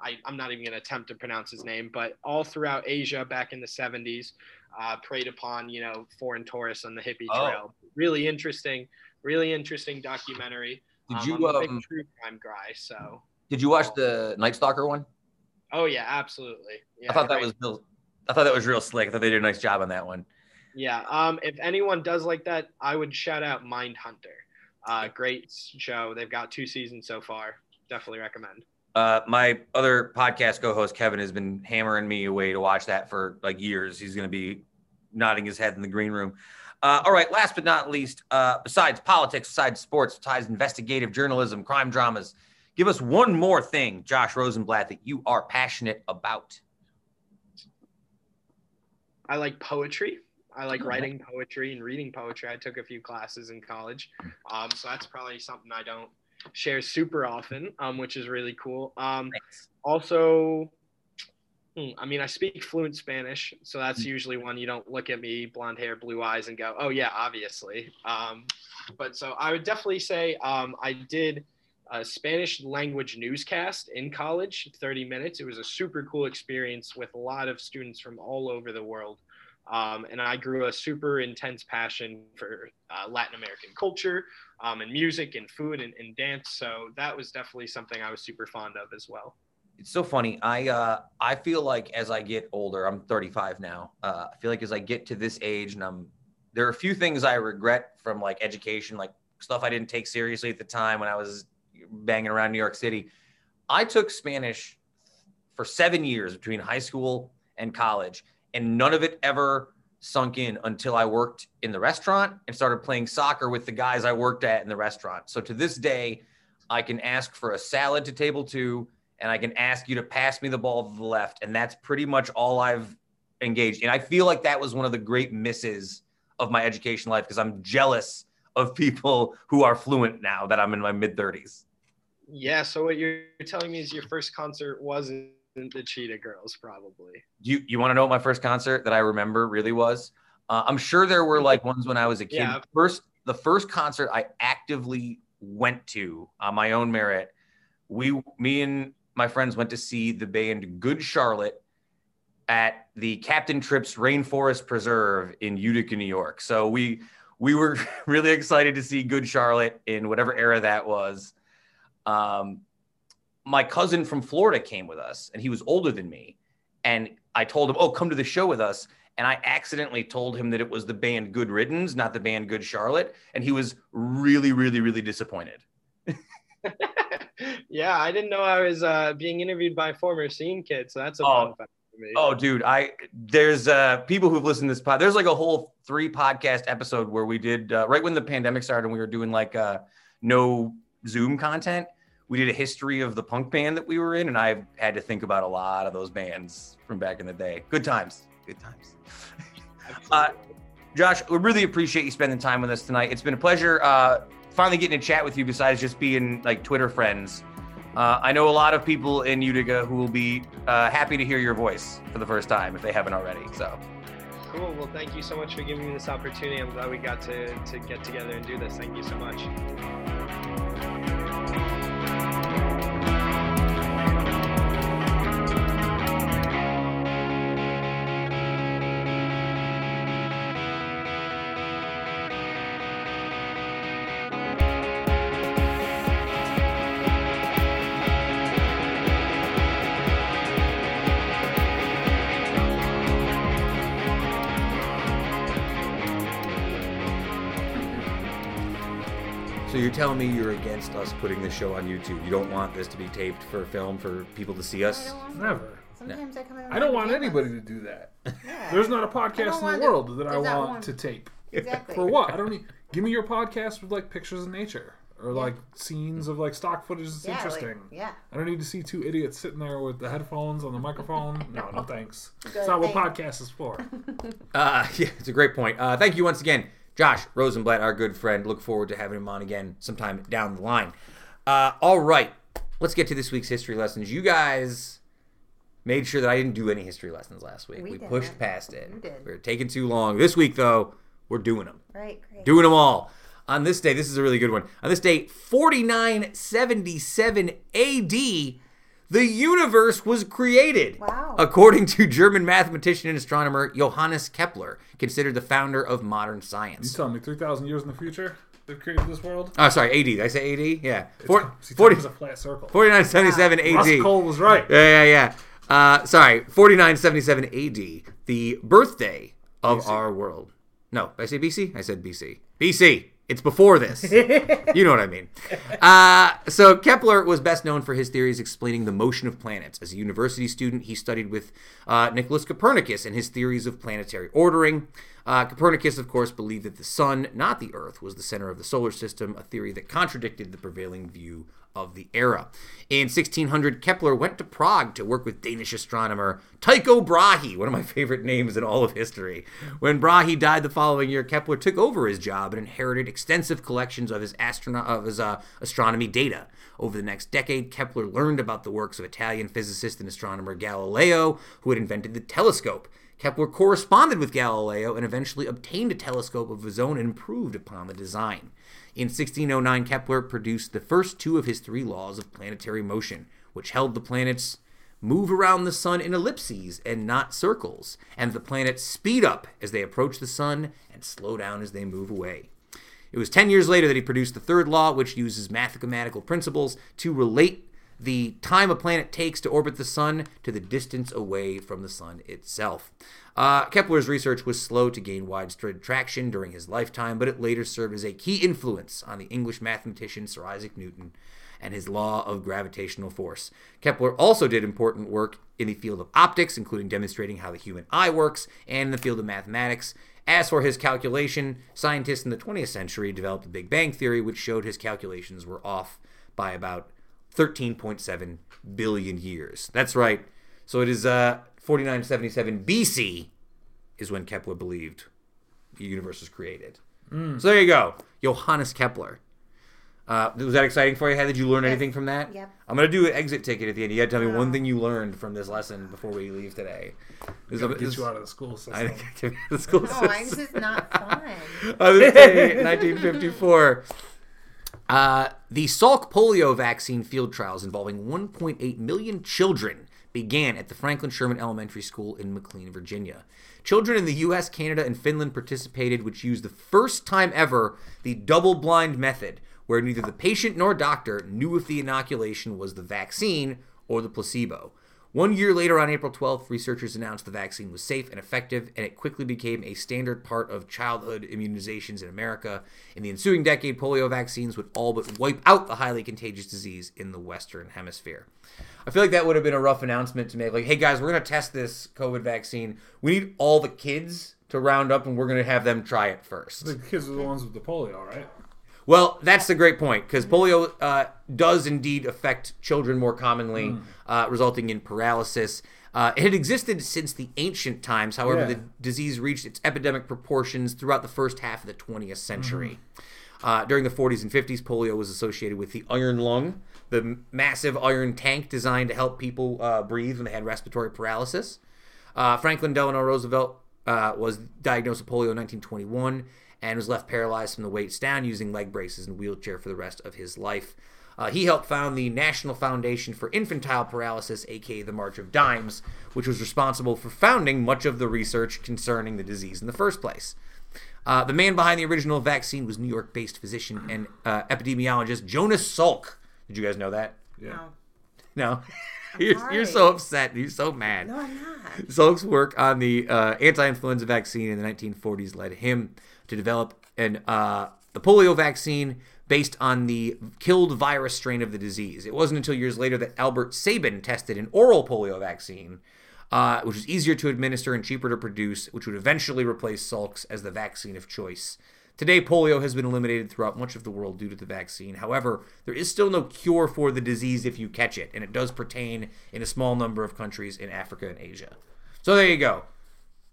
S4: I, I'm not even going to attempt to pronounce his name, but all throughout Asia back in the 70s, uh, preyed upon you know foreign tourists on the hippie
S1: Oh.
S4: trail. Really interesting really interesting documentary.
S1: Did
S4: Um,
S1: you
S4: I'm a big
S1: um,
S4: true crime guy, so
S1: did you watch the Night Stalker one?
S4: oh yeah, absolutely. Yeah,
S1: I thought that
S4: great.
S1: was real, I thought that was real slick. I thought they did a nice job on that one.
S4: yeah. Um, if anyone does like that, I would shout out Mindhunter. Uh, great show. They've got two seasons so far. Definitely recommend.
S1: Uh, my other podcast co-host Kevin has been hammering me away to watch that for like years. He's going to be nodding his head in the green room. Uh, all right. Last but not least, uh, besides politics, besides sports, besides investigative journalism, crime dramas, give us one more thing, Josh Rosenblatt, that you are passionate about.
S4: I like poetry. I like writing poetry and reading poetry. I took a few classes in college, um, so that's probably something I don't share super often, um, which is really cool. Um,
S1: Thanks.
S4: also hmm, i mean i speak fluent spanish so that's usually one you don't look at me blonde hair blue eyes and go oh yeah obviously um, but so i would definitely say um, i did a spanish language newscast in college 30 minutes it was a super cool experience with a lot of students from all over the world um, and i grew a super intense passion for uh, latin american culture um, and music and food and, and dance so that was definitely something i was super fond of as well
S1: It's so funny. I uh, I feel like as I get older, I'm 35 now. Uh, I feel like as I get to this age, and I'm there are a few things I regret from like education, like stuff I didn't take seriously at the time when I was banging around New York City. I took Spanish for seven years between high school and college, and none of it ever sunk in until I worked in the restaurant and started playing soccer with the guys I worked at in the restaurant. So to this day, I can ask for a salad to table two and I can ask you to pass me the ball to the left. And that's pretty much all I've engaged. And I feel like that was one of the great misses of my education life because I'm jealous of people who are fluent now that I'm in my mid 30s.
S4: Yeah. So what you're telling me is your first concert wasn't the Cheetah Girls, probably.
S1: You you want to know what my first concert that I remember really was? Uh, I'm sure there were like ones when I was a kid.
S4: Yeah.
S1: First, the first concert I actively went to on my own merit, we, me and my friends went to see the band Good Charlotte at the Captain Trips Rainforest Preserve in Utica, New York. So we we were <laughs> really excited to see Good Charlotte in whatever era that was. Um, my cousin from Florida came with us, and he was older than me. And I told him, "Oh, come to the show with us." And I accidentally told him that it was the band Good Riddance, not the band Good Charlotte, and he was really, really, really disappointed. <laughs>
S4: yeah, I didn't know I was uh, being interviewed by a former scene kid, so that's a
S1: Oh.
S4: fun fact for me.
S1: Oh, dude, I there's uh people who've listened to this pod. There's like a whole three podcast episode where we did uh, right when the pandemic started and we were doing like uh no Zoom content. We did a history of the punk band that we were in, and I had to think about a lot of those bands from back in the day. Good times, good times. uh, Josh, we really appreciate you spending time with us tonight. It's been a pleasure uh, finally getting to chat with you. Besides just being like Twitter friends, uh, I know a lot of people in Utica who will be uh, happy to hear your voice for the first time if they haven't already. So,
S4: Cool. Well, thank you so much for giving me this opportunity. I'm glad we got to, to get together and do this. Thank you so much.
S1: Telling me you're against us putting this show on YouTube? You don't want this to be taped for film for people to see
S2: I
S1: us?
S2: don't
S3: Never.
S2: Sometimes I come in.
S3: I don't want
S2: pajamas.
S3: anybody to do that.
S2: Yeah.
S3: There's not a podcast in
S2: want
S3: the
S2: to-
S3: world that I
S2: there's not
S3: want
S2: one.
S3: to tape.
S2: Exactly.
S3: For what? I don't need. Give me your podcast with like pictures of nature or like scenes of like stock footage that's
S2: Yeah, like-
S3: interesting.
S2: yeah.
S3: I don't need to see two idiots sitting there with the headphones on the microphone. <laughs> No, no thanks.
S2: Good,
S3: That's not what
S2: thank-
S3: podcast is for. <laughs>
S1: Uh, <laughs> yeah, it's a great point. Uh, thank you once again, Josh Rosenblatt, our good friend. Look forward to having him on again sometime down the line. Uh, all right, let's get to this week's history lessons. You guys made sure that I didn't do any history lessons last week.
S2: We
S1: We, pushed past it. We were taking too long. This week, though, we're doing them.
S2: Right. Great.
S1: Doing them all. On this day, this is a really good one. On this day, 4977 AD, the universe was created.
S2: Wow.
S1: According to German mathematician and astronomer Johannes Kepler, considered the founder of modern science.
S3: You
S1: science.
S3: telling me three thousand years in the future they've created this world?
S1: Oh, sorry, AD. Did I say AD? Yeah. Four,
S3: See,
S1: 40,
S3: time a flat circle.
S1: 4977
S3: Rust
S1: AD.
S3: Cohle was right.
S1: Yeah, yeah, yeah. Uh, sorry, 4977 AD, the birthday of our world. No, I say BC? I said BC. BC. It's before this. <laughs> you know what I mean. Uh, so Kepler was best known for his theories explaining the motion of planets. As a university student, he studied with uh, Nicholas Copernicus and his theories of planetary ordering. Uh, Copernicus, of course, believed that the sun, not the Earth, was the center of the solar system, a theory that contradicted the prevailing view of the era. In 1600, Kepler went to Prague to work with Danish astronomer Tycho Brahe, one of my <laughs> favorite names in all of history. When Brahe died the following year, Kepler took over his job and inherited extensive collections of his, astrono- of his uh, astronomy data. Over the next decade, Kepler learned about the works of Italian physicist and astronomer Galileo, who had invented the telescope. Kepler corresponded with Galileo and eventually obtained a telescope of his own and improved upon the design. In 1609, Kepler produced the first two of his three laws of planetary motion, which held the planets move around the sun in ellipses and not circles, and the planets speed up as they approach the sun and slow down as they move away. It was 10 years later that he produced the third law, which uses mathematical principles to relate the time a planet takes to orbit the sun to the distance away from the sun itself. Uh, Kepler's research was slow to gain widespread traction during his lifetime, but it later served as a key influence on the English mathematician Sir Isaac Newton and his law of gravitational force. Kepler also did important work in the field of optics, including demonstrating how the human eye works, and in the field of mathematics. As for his calculation, scientists in the 20th century developed the Big Bang Theory, which showed his calculations were off by about 13.7 billion years. That's right. So it is uh, 4977 BC is when Kepler believed the universe was created. So there you go, Johannes Kepler. Uh, was that exciting for you? How did you learn anything from that?
S2: Yep.
S1: I'm gonna do an exit ticket at the end. You gotta tell me one thing you learned from this lesson before we leave today. This,
S3: Gotta
S1: is-
S3: get
S1: this-
S3: you out of the school <laughs> system.
S1: I get me out of the school
S2: I'm
S1: system.
S2: just not fun. <laughs>
S1: On this day, 1954, uh, the Salk polio vaccine field trials involving 1.8 million children began at the Franklin Sherman Elementary School in McLean, Virginia. Children in the U.S., Canada, and Finland participated, which used the first time ever the double blind method, where neither the patient nor doctor knew if the inoculation was the vaccine or the placebo. One year later, on April 12th, researchers announced the vaccine was safe and effective, and it quickly became a standard part of childhood immunizations in America. In the ensuing decade, polio vaccines would all but wipe out the highly contagious disease in the Western Hemisphere. I feel like that would have been a rough announcement to make. Like, hey guys, we're going to test this COVID vaccine. We need all the kids to round up, and we're going to have them try it first.
S3: The kids are the ones with the polio, right?
S1: Well, that's the great point because polio uh, does indeed affect children more commonly, uh, resulting in paralysis. Uh, it had existed since the ancient times. However,
S3: Yeah.
S1: the disease reached its epidemic proportions throughout the first half of the 20th century. Uh, during the 40s and 50s, polio was associated with the iron lung, the massive iron tank designed to help people uh, breathe when they had respiratory paralysis. Uh, Franklin Delano Roosevelt uh, was diagnosed with polio in 1921 and was left paralyzed from the waist down using leg braces and wheelchair for the rest of his life. Uh, he helped found the National Foundation for Infantile Paralysis, aka the March of Dimes, which was responsible for founding much of the research concerning the disease in the first place. Uh, the man behind the original vaccine was New York based physician and uh, epidemiologist Jonas Salk. Did you guys know that?
S3: Yeah.
S2: No.
S1: No. <laughs> You're, you're so upset. You're so mad.
S2: No, I'm not.
S1: Salk's work on the uh, anti-influenza vaccine in the 1940s led him to develop an uh, the polio vaccine based on the killed virus strain of the disease. It wasn't until years later that Albert Sabin tested an oral polio vaccine, uh, which was easier to administer and cheaper to produce, which would eventually replace Salk's as the vaccine of choice. Today, polio has been eliminated throughout much of the world due to the vaccine. However, there is still no cure for the disease if you catch it, and it does pertain in a small number of countries in Africa and Asia. So there you go.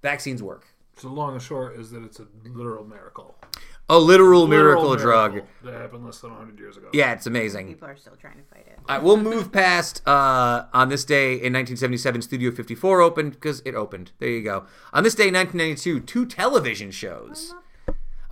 S1: Vaccines work.
S3: So long and short is that it's a literal miracle.
S1: A literal,
S3: Literal
S1: miracle, drug.
S3: that happened less than 100 years ago.
S1: Yeah, it's amazing.
S2: People are still trying to fight it.
S1: All right, we'll move past uh, on this day in 1977, Studio 54 opened because it opened. There you go. On this day in 1992, two television shows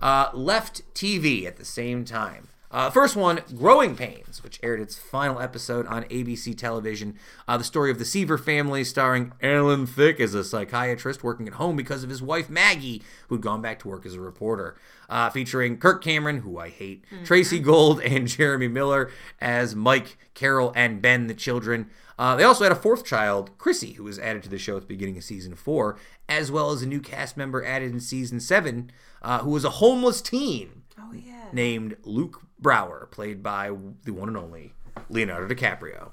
S1: uh, left TV at the same time. Uh, first one, Growing Pains, which aired its final episode on ABC television. Uh, the story of the Seaver family, starring Alan Thicke as a psychiatrist working at home because of his wife Maggie, who'd gone back to work as a reporter. Uh, featuring Kirk Cameron, who I hate, Tracey Gold, and <laughs> Jeremy Miller as Mike, Carol, and Ben, the children. Uh, they also had a fourth child, Chrissy, who was added to the show at the beginning of season four, as well as a new cast member added in season seven, uh, who was a homeless teen
S2: Oh yeah.
S1: named Luke Brower, played by the one and only Leonardo DiCaprio.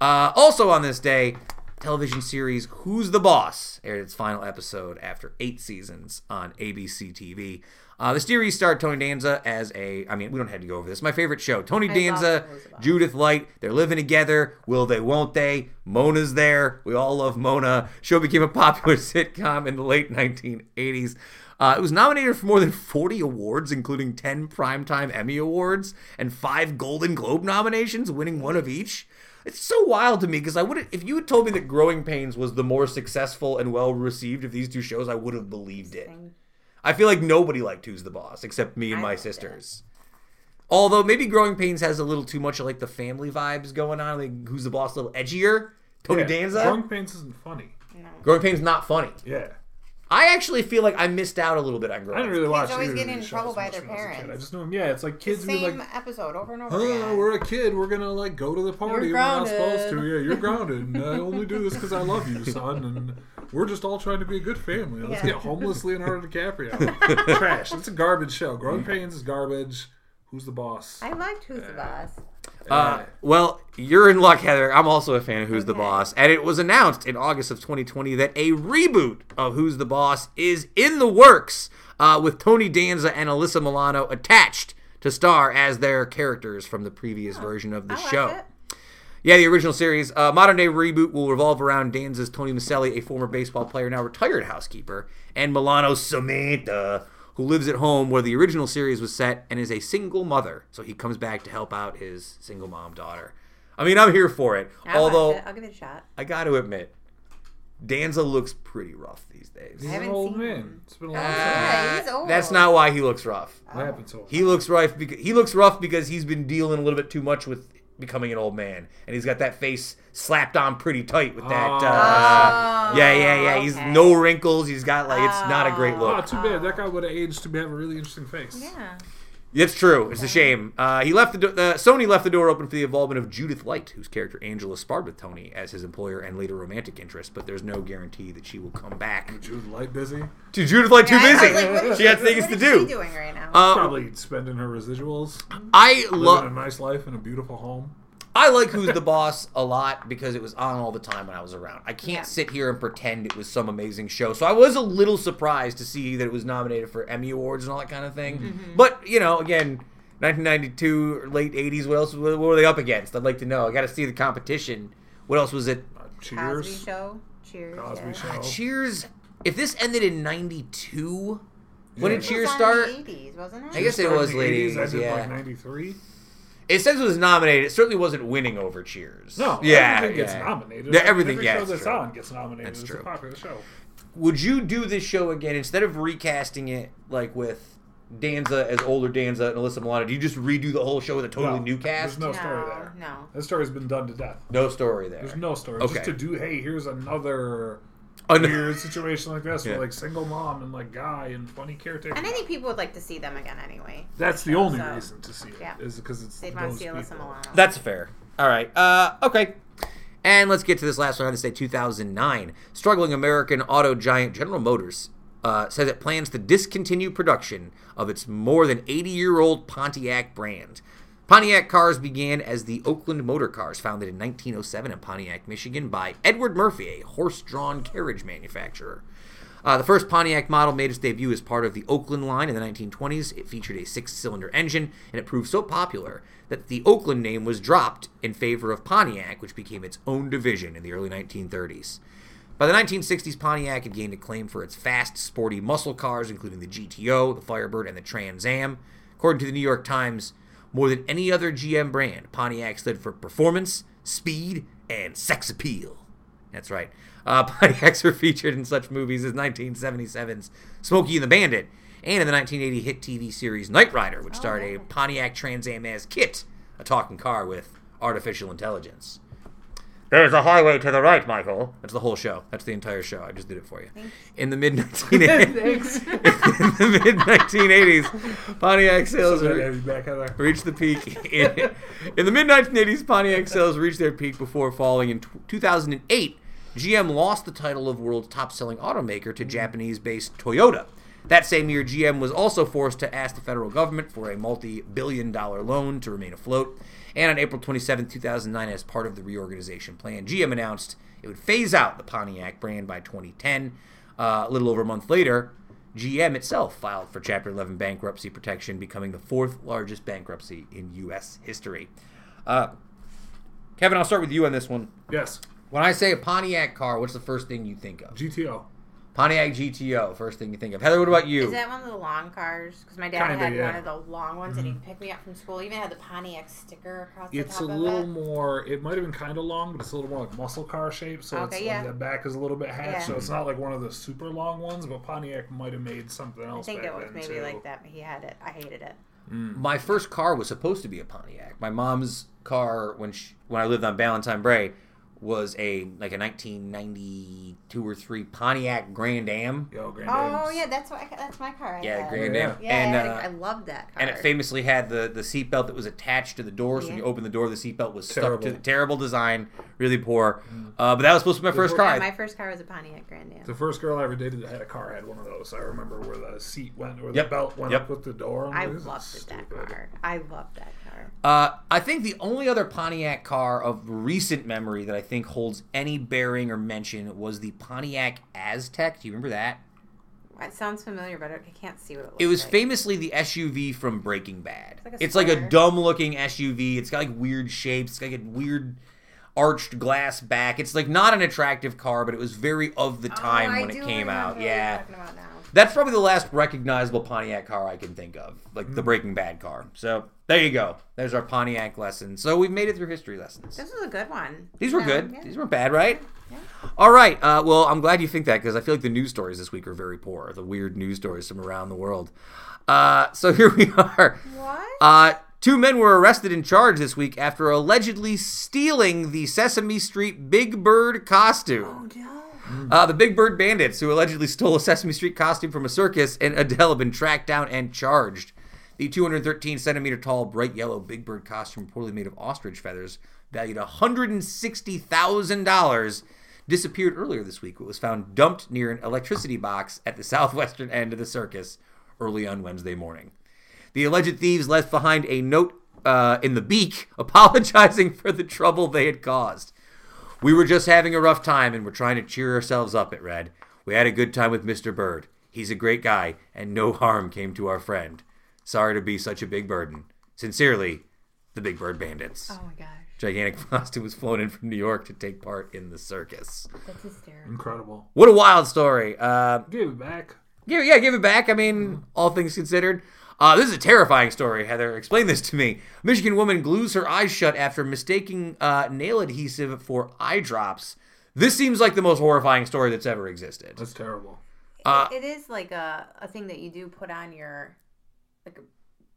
S1: Uh, also on this day, television series Who's the Boss aired its final episode after eight seasons on ABC TV. Uh, the series starred Tony Danza as a. I mean, we don't have to go over this. My favorite show: Tony
S2: I
S1: Danza,
S2: love Who's the Boss.
S1: Judith Light. They're living together. Will they? Won't they? Mona's there. We all love Mona. Show became a popular <laughs> sitcom in the late 1980s. Uh, it was nominated for more than 40 awards, including 10 Primetime Emmy Awards and five Golden Globe nominations, winning one of each. It's so wild to me because I would if you had told me that Growing Pains was the more successful and well received of these two shows, I would have believed it. I feel like nobody liked Who's the Boss except me and
S2: I
S1: my
S2: liked it.
S1: sisters. Although maybe Growing Pains has a little too much of like the family vibes going on. Like Who's the Boss, a little edgier. Tony
S3: Yeah.
S1: Danza.
S3: Growing Pains isn't funny.
S1: Growing Pains not funny.
S3: Yeah.
S1: I actually feel like I missed out a little bit on growing.
S3: I
S1: Growing.
S3: didn't really watch
S2: always
S3: either
S2: get
S3: of
S2: in trouble by their
S3: when I was a kid.
S2: parents.
S3: I just know, them. Yeah, it's like kids would be
S2: Same
S3: like,
S2: episode over and over
S3: Oh,
S2: again.
S3: we're a kid. We're gonna like go to the party.
S2: You're
S3: We're not supposed to.
S2: grounded.
S3: Yeah, you're <laughs> grounded. And I only do this because I love you, son. And we're just all trying to be a good family. Let's
S2: Yeah.
S3: get homeless Leonardo DiCaprio. <laughs> Trash. It's a garbage show. Growing Pains is garbage. Who's the boss?
S2: I liked Who's the Boss.
S1: Uh, well, you're in luck, Heather. I'm also a fan of Who's the
S2: Okay.
S1: Boss, and it was announced in August of 2020 that a reboot of Who's the Boss is in the works, uh, with Tony Danza and Alyssa Milano attached to star as their characters from the previous version of the
S2: I like
S1: show.
S2: it.
S1: Yeah, the original series. Uh, modern day reboot will revolve around Danza's Tony Micelli, a former baseball player, now retired housekeeper, and Milano's Samantha, who lives at home where the original series was set and is a single mother. So he comes back to help out his single mom daughter. I mean, I'm here for it.
S2: I'll
S1: Although
S2: it. I'll give it a shot.
S1: I got to admit, Danza looks pretty rough these days.
S3: He's
S2: haven't
S3: an old
S2: seen
S3: man.
S2: him.
S3: It's been a long time.
S2: Yeah, he's uh, old.
S1: That's not why he looks rough.
S3: What happened to him?
S1: He looks rough because he looks rough because he's been dealing a little bit too much with becoming an old man, and he's got that face slapped on pretty tight with that.
S3: Oh.
S1: Uh, yeah, yeah, yeah. He's
S2: okay.
S1: no wrinkles. He's got like it's not a great
S3: Oh,
S1: look.
S3: too bad. That guy would have aged to have a really interesting face.
S2: Yeah.
S1: It's true. It's a shame. Uh, he left the, do- the Sony left the door open for the involvement of Judith Light, whose character Angela sparred with Tony as his employer and later romantic interest, but there's no guarantee that she will come back.
S3: Judith Light busy.
S1: To Judith Light, too
S2: Yeah, I was
S1: busy.
S2: like, what is
S1: she has
S2: what
S1: things
S2: is
S1: to
S2: she
S1: do.
S2: doing right now?
S1: Uh,
S3: Probably spending her residuals,
S1: I love
S3: living a nice life in a beautiful home.
S1: I like Who's the Boss a lot because it was on all the time when I was around. I can't
S2: Yeah.
S1: sit here and pretend it was some amazing show. So I was a little surprised to see that it was nominated for Emmy Awards and all that kind of thing.
S2: Mm-hmm.
S1: But, you know, again, 1992, or late 80s, what else what were they up against? I'd like to know. I got to see the competition. What else was it?
S3: Uh,
S2: Cosby
S3: cheers.
S2: Show. Cheers.
S3: Cosby
S2: yeah.
S3: Show.
S1: Cheers. If this ended in 92, when
S3: Yeah.
S1: did
S2: It
S1: Cheers
S2: was
S1: start?
S2: in the 80s, wasn't it?
S1: I guess it
S3: Started
S1: was
S3: in
S1: late
S3: 80s,
S1: 80s,
S3: ended
S1: yeah.
S3: like 93.
S1: It says it was nominated. It certainly wasn't winning over Cheers.
S3: No,
S1: yeah,
S3: everything gets nominated.
S1: Yeah, everything
S3: Every
S1: gets
S3: show that's
S1: true.
S3: on gets nominated.
S1: That's
S3: it's
S1: true.
S3: a popular show.
S1: Would you do this show again instead of recasting it like with Danza as older Danza and Alyssa Milano? Do you just redo the whole show with a totally
S3: No,
S1: new cast?
S3: There's no
S2: No,
S3: story there.
S2: no.
S3: That story's been done to death.
S1: No story there.
S3: There's no story.
S1: Okay.
S3: Just to do, hey, here's another
S1: An-
S3: weird situation like this
S1: Yeah.
S3: with like single mom and like guy and funny caretaker.
S2: And I think people would like to see them again anyway.
S3: That's the only
S2: So,
S3: reason to see it.
S2: yeah.
S3: Is because it's
S2: They'd want to see Alyssa
S3: people.
S2: Milano.
S1: That's fair. All right. Uh, okay. And let's get to this last one. I have to say 2009. Struggling American auto giant General Motors uh, says it plans to discontinue production of its more than 80 year old Pontiac brand. Pontiac cars began as the Oakland Motor Cars, founded in 1907 in Pontiac, Michigan, by Edward Murphy, a horse drawn carriage manufacturer. Uh, the first Pontiac model made its debut as part of the Oakland line in the 1920s. It featured a six cylinder engine, and it proved so popular that the Oakland name was dropped in favor of Pontiac, which became its own division in the early 1930s. By the 1960s, Pontiac had gained acclaim for its fast, sporty muscle cars, including the GTO, the Firebird, and the Trans Am. According to the New York Times, more than any other GM brand, Pontiac stood for performance, speed, and sex appeal. That's right. Uh, <laughs> Pontiacs were featured in such movies as 1977's Smokey and the Bandit and in the 1980 hit TV series Knight Rider, which starred a Pontiac Trans Am as KITT, a talking car with artificial intelligence. There's a highway to the right, Michael. That's the whole show. That's the entire show. I just did it for you. In the mid <laughs> 1980s, <laughs> in the mid 1980s, Pontiac sales
S3: So
S1: were,
S3: have you back Heather?
S1: reached the peak. In, in the mid 1980s, Pontiac sales reached their peak before falling in t- 2008. GM lost the title of world's top selling automaker to Japanese based Toyota. That same year, GM was also forced to ask the federal government for a multi billion dollar loan to remain afloat. And on April 27, 2009, as part of the reorganization plan, GM announced it would phase out the Pontiac brand by 2010. Uh, a little over a month later, GM itself filed for Chapter 11 bankruptcy protection, becoming the fourth largest bankruptcy in U.S. history. Uh, Kevin, I'll start with you on this one.
S3: Yes.
S1: When I say a Pontiac car, what's the first thing you think of?
S3: GTO.
S1: Pontiac GTO, first thing you think of. Heather, what about you?
S2: Is that one of the long cars? Because my dad
S3: Kinda,
S2: had
S3: yeah.
S2: one of the long ones, and he'd mm-hmm. pick me up from school. He even had the Pontiac sticker across the
S3: It's
S2: top
S3: a
S2: of
S3: little
S2: it.
S3: more. It might have been kind of long, but it's a little more like muscle car shape. So it's
S2: Okay,
S3: like the back is a little bit hatched.
S2: Yeah.
S3: So it's not like one of the super long ones. But Pontiac might have made something else.
S2: I think
S3: back
S2: it was maybe
S3: too.
S2: like that, but he had it. I hated it. Mm.
S1: My first car was supposed to be a Pontiac. My mom's car when she, when I lived on Valentine Bray was a like a 1992 or 3 Pontiac Grand Am.
S3: Yo, Grand
S2: Oh
S3: Ames.
S2: yeah, that's what I, that's my car. I
S1: Yeah,
S2: had.
S1: Grand
S3: Yeah.
S1: Am.
S2: Yeah,
S1: and
S2: I,
S1: uh,
S2: I loved that car.
S1: and it famously had the the seatbelt that was attached to the door. So when you open the door, the seatbelt was stuck to
S3: Terrible.
S1: the terrible design, really poor. Uh, but that was supposed to be my first car.
S2: Yeah, my first car was a Pontiac Grand Am.
S3: The first girl I ever dated that had a car had one of those. I remember where the seat went, where
S1: Yep.
S3: the belt went
S1: Yep.
S3: up with the door. I'm
S2: I
S3: like, this is
S2: loved that car. I loved that car.
S1: Uh, I think the only other Pontiac car of recent memory that I think holds any bearing or mention was the Pontiac Aztek. Do you remember that?
S2: It sounds familiar, but I can't see what it looks
S1: It was
S2: like.
S1: famously the SUV from Breaking Bad.
S2: It's like a
S1: It's like a dumb looking SUV. It's got like weird shapes. It's got like a weird. arched glass back. It's like not an attractive car, but it was very of the time
S2: Oh, I
S1: when
S2: do
S1: it came out. Yeah.
S2: Talking about now.
S1: That's probably the last recognizable Pontiac car I can think of, like the Breaking Bad car. So there you go. There's our Pontiac lesson. So we've made it through history lessons.
S2: This is a good one.
S1: These were
S2: Yeah,
S1: good.
S2: yeah.
S1: These weren't bad, right? Yeah. All right. Uh, well, I'm glad you think that because I feel like the news stories this week are very poor. The weird news stories from around the world. Uh, so <laughs> here we are.
S2: What?
S1: Uh, two men were arrested and charged this week after allegedly stealing the Sesame Street Big Bird costume.
S2: oh no.
S1: Uh, the Big Bird Bandits, who allegedly stole a Sesame Street costume from a circus in Adelaide, have been tracked down and charged. The 213 centimeter tall, bright yellow Big Bird costume, reportedly made of ostrich feathers, valued $160,000, disappeared earlier this week. It was found dumped near an electricity box at the <laughs> southwestern end of the circus early on Wednesday morning. The alleged thieves left behind a note uh, in the beak <laughs> apologizing for the trouble they had caused. We were just having a rough time and we're trying to cheer ourselves up, it read. We had a good time with Mr. Bird. He's a great guy, and no harm came to our friend. Sorry to be such a big burden. Sincerely, the Big Bird Bandits.
S2: Oh my gosh.
S1: Gigantic <laughs> costume was flown in from New York to take part in the circus.
S2: That's hysterical.
S3: Incredible.
S1: What a wild story. Uh,
S3: Give it back.
S1: yeah, yeah, give it back. I mean, all things considered. Uh, this is a terrifying story, Heather. Explain this to me. Michigan woman glues her eyes shut after mistaking uh, nail adhesive for eye drops. This seems like the most horrifying story that's ever existed.
S3: That's terrible.
S1: Uh,
S2: it is like a, a thing that you do put on your like a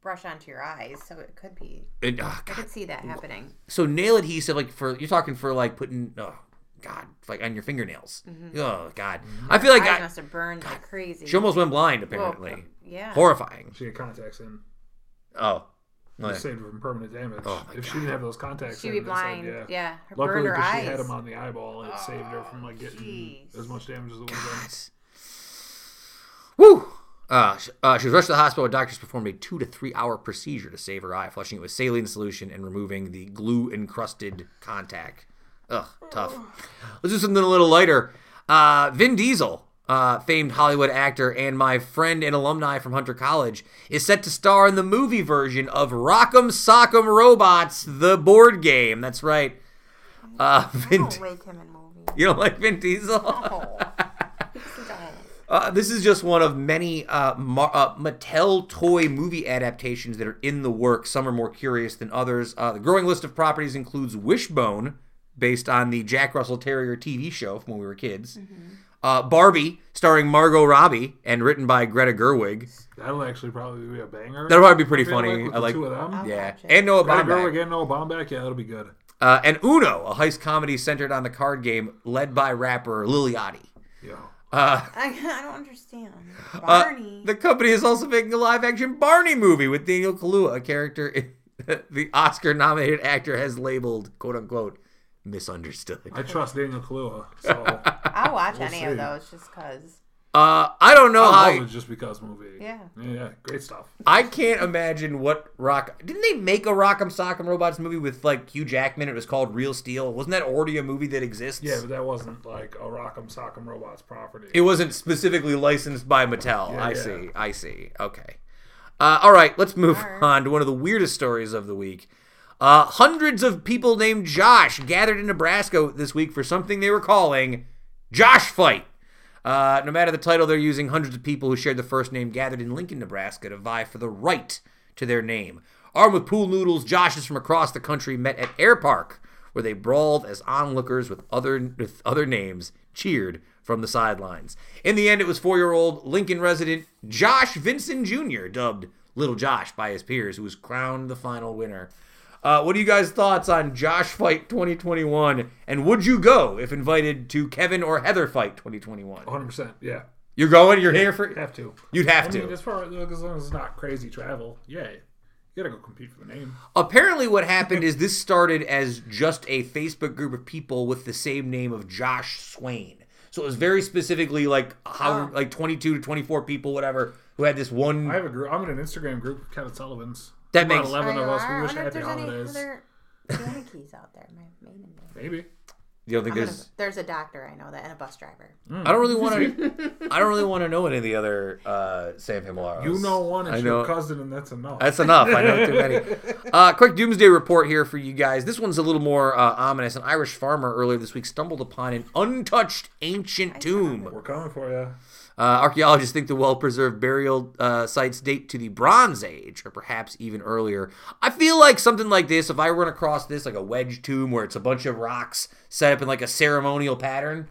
S2: brush onto your eyes, so it could be.
S1: It- oh,
S2: I could see that happening.
S1: So nail adhesive, like for you're talking for like putting, oh God, like on your fingernails. Oh God, I feel like
S2: eyes
S1: I,
S2: must have burned like crazy.
S1: she almost went blind.
S2: Well,
S1: Apparently,
S2: yeah.
S1: horrifying.
S3: She had contacts in.
S1: Oh,
S3: She saved her from permanent damage.
S1: Oh, my
S3: if she didn't have those contacts
S2: She'd
S3: in,
S2: be
S3: it's like,
S2: blind.
S3: yeah.
S2: yeah. Her
S3: Luckily,
S2: burned her
S3: because
S2: eyes.
S3: she had them on the eyeball, and it saved her from like getting
S2: jeez.
S3: as much damage as it would have been.
S1: Woo! Uh, uh, she was rushed to the hospital where doctors performed a two to three hour procedure to save her eye, flushing it with saline solution and removing the glue encrusted contact. Ugh, tough. Let's do something a little lighter. Uh, Vin Diesel, uh, famed Hollywood actor and my friend and alumni from Hunter College, is set to star in the movie version of Rock'em Sock'em Robots, the board game. That's right. Uh, <laughs>
S2: I don't like him in movies.
S1: you don't like Vin Diesel?
S2: Oh. <laughs>
S1: Uh, this is just one of many uh, Mar- uh, Mattel toy movie adaptations that are in the works. Some are more curious than others. Uh, the growing list of properties includes Wishbone, based on the Jack Russell Terrier TV show from when we were kids. Uh, Barbie, starring Margot Robbie and written by Greta Gerwig.
S3: That'll actually probably be a banger.
S1: That'll probably be pretty
S3: I feel
S1: funny.
S3: with
S1: I
S3: the
S1: like,
S3: two of them.
S2: I'll
S1: yeah,
S2: watch it.
S1: and Noah
S3: Greta Gerwig
S1: Baumbach.
S3: and Noah Baumbach. Yeah, that'll be good.
S1: Uh, and Uno, a heist comedy centered on the card game, led by rapper Lil Yachty.
S3: Yeah.
S1: Uh,
S2: I, <laughs> I don't <laughs> understand.
S1: Uh,
S2: Barney.
S1: the company is also making a live action Barney movie with Daniel Kaluuya, a character <laughs> the Oscar nominated actor has labeled, quote unquote, misunderstood.
S3: I trust Daniel Kaluuya, <laughs> so
S2: I'll watch
S3: We'll
S2: any
S3: see.
S2: of those just because.
S1: Uh, I don't know
S3: I
S1: how.
S3: love it just because movie.
S2: Yeah.
S3: Yeah, great stuff.
S1: I can't imagine what Rock. Didn't they make a Rock'em Sock'em Robots movie with like Hugh Jackman? It was called Real Steel. Wasn't that already a movie that exists?
S3: Yeah, but that wasn't like a Rock'em Sock'em Robots property.
S1: It wasn't specifically licensed by Mattel.
S3: Yeah,
S1: I
S3: yeah.
S1: see. I see. Okay. Uh, all right, let's move
S2: Alright.
S1: on to one of the weirdest stories of the week. Uh, hundreds of people named Josh gathered in Nebraska this week for something they were calling Josh Fight. Uh, no matter the title they're using, hundreds of people who shared the first name gathered in Lincoln, Nebraska to vie for the right to their name. Armed with pool noodles, Joshes from across the country met at Air Park, where they brawled as onlookers with other with other names cheered from the sidelines. In the end, it was four-year-old Lincoln resident Josh Vincent Jr., dubbed Little Josh by his peers, who was crowned the final winner. Uh, what are you guys' thoughts on Josh Fight 2021? And would you go if invited to Kevin or Heather Fight 2021?
S3: 100%. Yeah.
S1: You're going. You're here for.
S3: Have to.
S1: You'd have
S3: I
S1: to.
S3: mean, as far as, as long as it's not crazy travel, yeah. You gotta go compete for the name.
S1: Apparently, what happened is this started as just a Facebook group of people with the same name of Josh Swain. So it was very specifically like how
S2: Oh.
S1: like 22 to 24 people, whatever, who had this one.
S3: I have a group. I'm in an Instagram group Kevin Sullivan's.
S1: That makes-
S3: 11
S2: Oh,
S3: of
S2: you
S3: us. We wish
S2: wonder if
S3: happy
S2: there's any
S3: holidays.
S2: other Yankees <laughs> out there. My maiden name.
S3: Maybe.
S1: You don't think
S2: I'm gonna-
S1: there's?
S2: there's a doctor I know that and a bus driver.
S1: I don't really want to. I don't really want to know any of the other uh, Sam Himalaros.
S3: You know one,
S1: I know.
S3: your cousin, and that's enough.
S1: That's enough. I know too many. <laughs> Uh, quick doomsday report here for you guys. This one's a little more uh, ominous. An Irish farmer earlier this week stumbled upon an untouched ancient tomb.
S3: We're coming for you.
S1: Uh, archaeologists think the well-preserved burial uh, sites date to the Bronze Age, or perhaps even earlier. I feel like something like this, if I run across this, like a wedge tomb where it's a bunch of rocks set up in like a ceremonial pattern,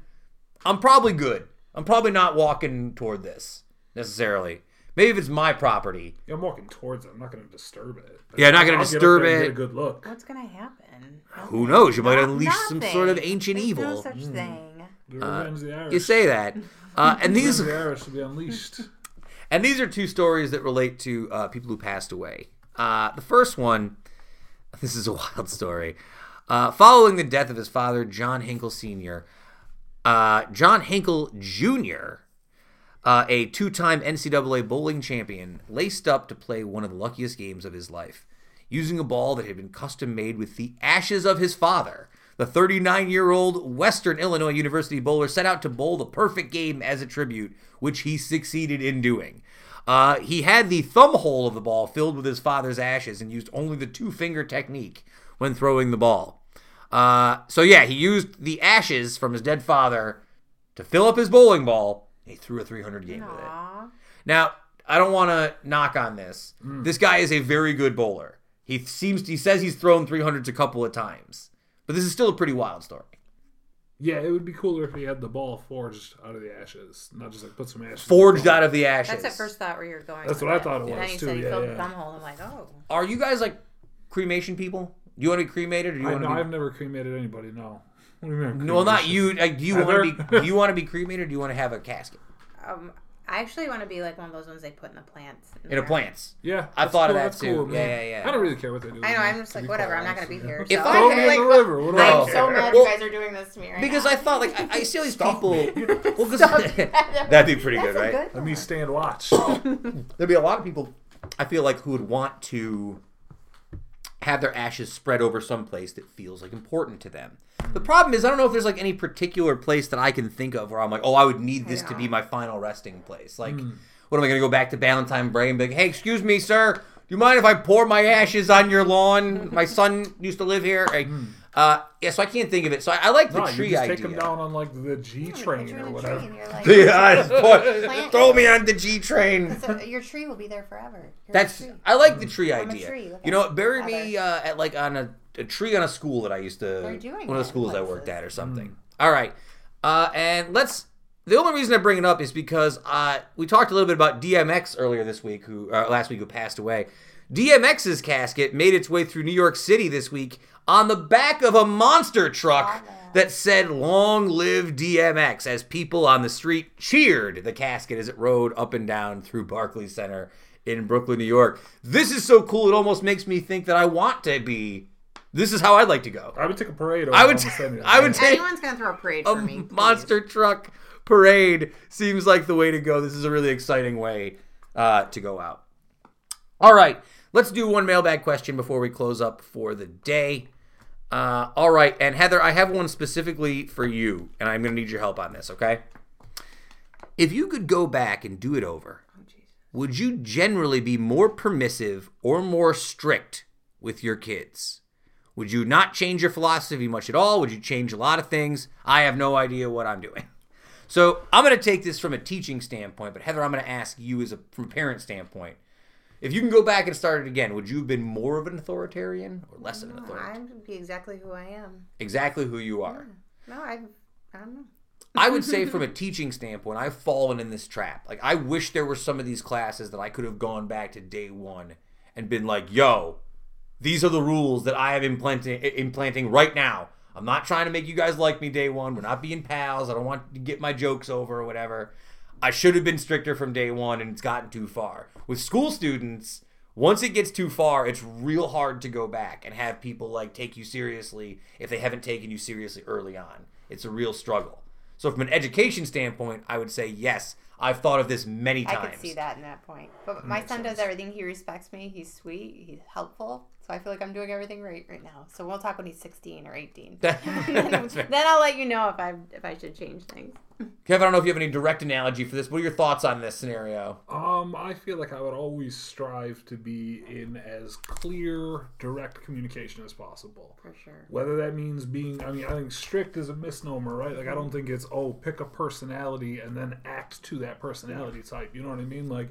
S1: I'm probably good. I'm probably not walking toward this necessarily. Maybe if it's my property.
S3: Yeah, I'm walking towards it. I'm not going to disturb it.
S1: Yeah, I'm not gonna
S3: I'll get
S1: disturb it.
S3: Get a good look.
S2: What's gonna happen?
S1: Who knows? You might
S2: Not-
S1: unleash some sort of ancient
S2: There's
S1: evil.
S2: No such thing.
S3: The revenge of the Irish.
S1: You say that. <laughs> Uh, and these
S3: of the Irish to be unleashed.
S1: And these are two stories that relate to uh, people who passed away. Uh, the first one, <laughs> this is a wild story. Uh, following the death of his father, John Hinkle Sr., uh, John Hinkle Jr., uh, a two time NCAA bowling champion, laced up to play one of the luckiest games of his life, using a ball that had been custom made with the ashes of his father. The 39 year old Western Illinois University bowler set out to bowl the perfect game as a tribute, which he succeeded in doing. Uh, he had the thumb hole of the ball filled with his father's ashes and used only the two finger technique when throwing the ball. Uh, so, yeah, he used the ashes from his dead father to fill up his bowling ball. He threw a 300 game with it. Now, I don't want to knock on this. This guy is a very good bowler. He seems he says he's thrown 300s a couple of times. But this is still a pretty wild story.
S3: Yeah, it would be cooler if he had the ball forged out of the ashes, not just like put some ashes.
S1: Forged out of the ashes.
S2: That's at first thought where you're going.
S3: That's
S2: with
S3: what I thought it
S2: And then
S3: was,
S2: you
S3: too,
S2: said you
S3: yeah,
S2: filled
S3: yeah.
S2: the thumb hole. I'm like, oh.
S1: Are you guys like cremation people? Do you want to be cremated or do you
S3: I
S1: want
S3: know
S1: to be
S3: I've never cremated anybody. No. <laughs> What do you mean?
S1: No, well, not
S3: cremation?
S1: you. Like, do you want to be? Do you want to be cremated? or Do you want to have a casket
S2: Um, I actually want to be like one of those ones they put in the plants.
S1: in a plants?
S3: Yeah,
S1: I
S3: that's
S1: thought of
S3: cool,
S1: that too.
S3: Cool.
S1: Yeah, yeah, yeah.
S3: I don't really care what they do.
S2: I know. I'm just like, whatever. I'm not gonna be
S3: with
S2: here.
S1: If
S2: so
S1: I-
S3: Throw
S2: I'm
S3: me in
S2: like,
S3: the river. What do I
S2: I'm
S3: care?
S2: so mad
S1: Well,
S2: you guys are doing this to me right
S1: Because
S2: now.
S1: I thought like I, I see all these people. <laughs> Well, 'cause-
S2: Stop. <laughs>
S1: that'd be pretty
S2: That's
S1: good, right?
S2: good
S3: Let me
S2: one.
S3: stand watch.
S1: There'd be a lot of people. I feel like who would want to have their ashes spread over some place that feels like important to them. The problem is I don't know if there's like any particular place that I can think of where I'm like, oh, I would need this to be my final resting place. Like, hmm. what am I gonna go back to Valentine Bray and be like, hey, excuse me, sir, do you mind if I pour my ashes on your lawn? My son used to live here. Like, hmm. Uh, yeah, so I can't think of it. So I, I like the
S3: no, you just
S1: idea.
S3: take them down on like the G train
S2: Put you
S3: or whatever.
S2: tree <laughs> like,
S1: yeah, just pour-
S2: Plant-
S1: throw me on the G train.
S2: So your tree will be there forever. Your
S1: That's. I like the tree
S2: From a
S1: idea.
S2: tree,
S1: you know,
S2: it.
S1: bury me uh, at like on a, a tree on a school that I used to
S2: They're doing
S1: one of the
S2: that
S1: schools I worked at or something. All right, uh, and let's. The only reason I bring it up is because uh, we talked a little bit about DMX earlier this week, who uh, last week who passed away. DMX's casket made its way through New York City this week on the back of a monster truck that said "Long Live DMX" as people on the street cheered the casket as it rode up and down through Barclays Center in Brooklyn, New York. This is so cool; it almost makes me think that I want to be. This is how I'd like to go.
S3: I would take a parade. Over
S1: I would.
S3: almost any-
S1: I would take
S2: Anyone's gonna throw a parade
S1: a
S2: for me. please.
S1: monster truck parade seems like the way to go. This is a really exciting way uh, to go out. All right, let's do one mailbag question before we close up for the day. Uh, all right, and Heather, I have one specifically for you, and I'm going to need your help on this. Okay? If you could go back and do it over, would you generally be more permissive or more strict with your kids? Would you not change your philosophy much at all? Would you change a lot of things? I have no idea what I'm doing. So I'm going to take this from a teaching standpoint, but Heather, I'm going to ask you as a from a parent standpoint. If you can go back and start it again, would you have been more of an authoritarian or less of an authoritarian?
S2: I would be exactly who I am.
S1: Exactly who you are.
S2: No, I. I don't know.
S1: I would say <laughs> from a teaching standpoint, I've fallen in this trap. Like I wish there were some of these classes that I could have gone back to day one and been like, "Yo, these are the rules that I am implanting implanting right now. I'm not trying to make you guys like me day one. We're not being pals. I don't want to get my jokes over or whatever. I should have been stricter from day one, and it's gotten too far. With school students, once it gets too far, it's real hard to go back and have people like take you seriously if they haven't taken you seriously early on. It's a real struggle. So from an education standpoint, I would say yes. I've thought of this many times.
S2: I
S1: times.
S2: could see that in that point. But my son does everything. He respects me. He's sweet. He's helpful. So I feel like I'm doing everything right right now. So we'll talk when he's 16 or 18. Then, <laughs> then I'll let you know if I if I should change things.
S1: Kevin, I don't know if you have any direct analogy for this. What are your thoughts on this scenario?
S3: Um, I feel like I would always strive to be in as clear, direct communication as possible.
S2: For sure.
S3: Whether that means being, I mean, I think strict is a misnomer, right? Like, I don't think it's, oh, pick a personality and then act to that personality type. You know what I mean? Like,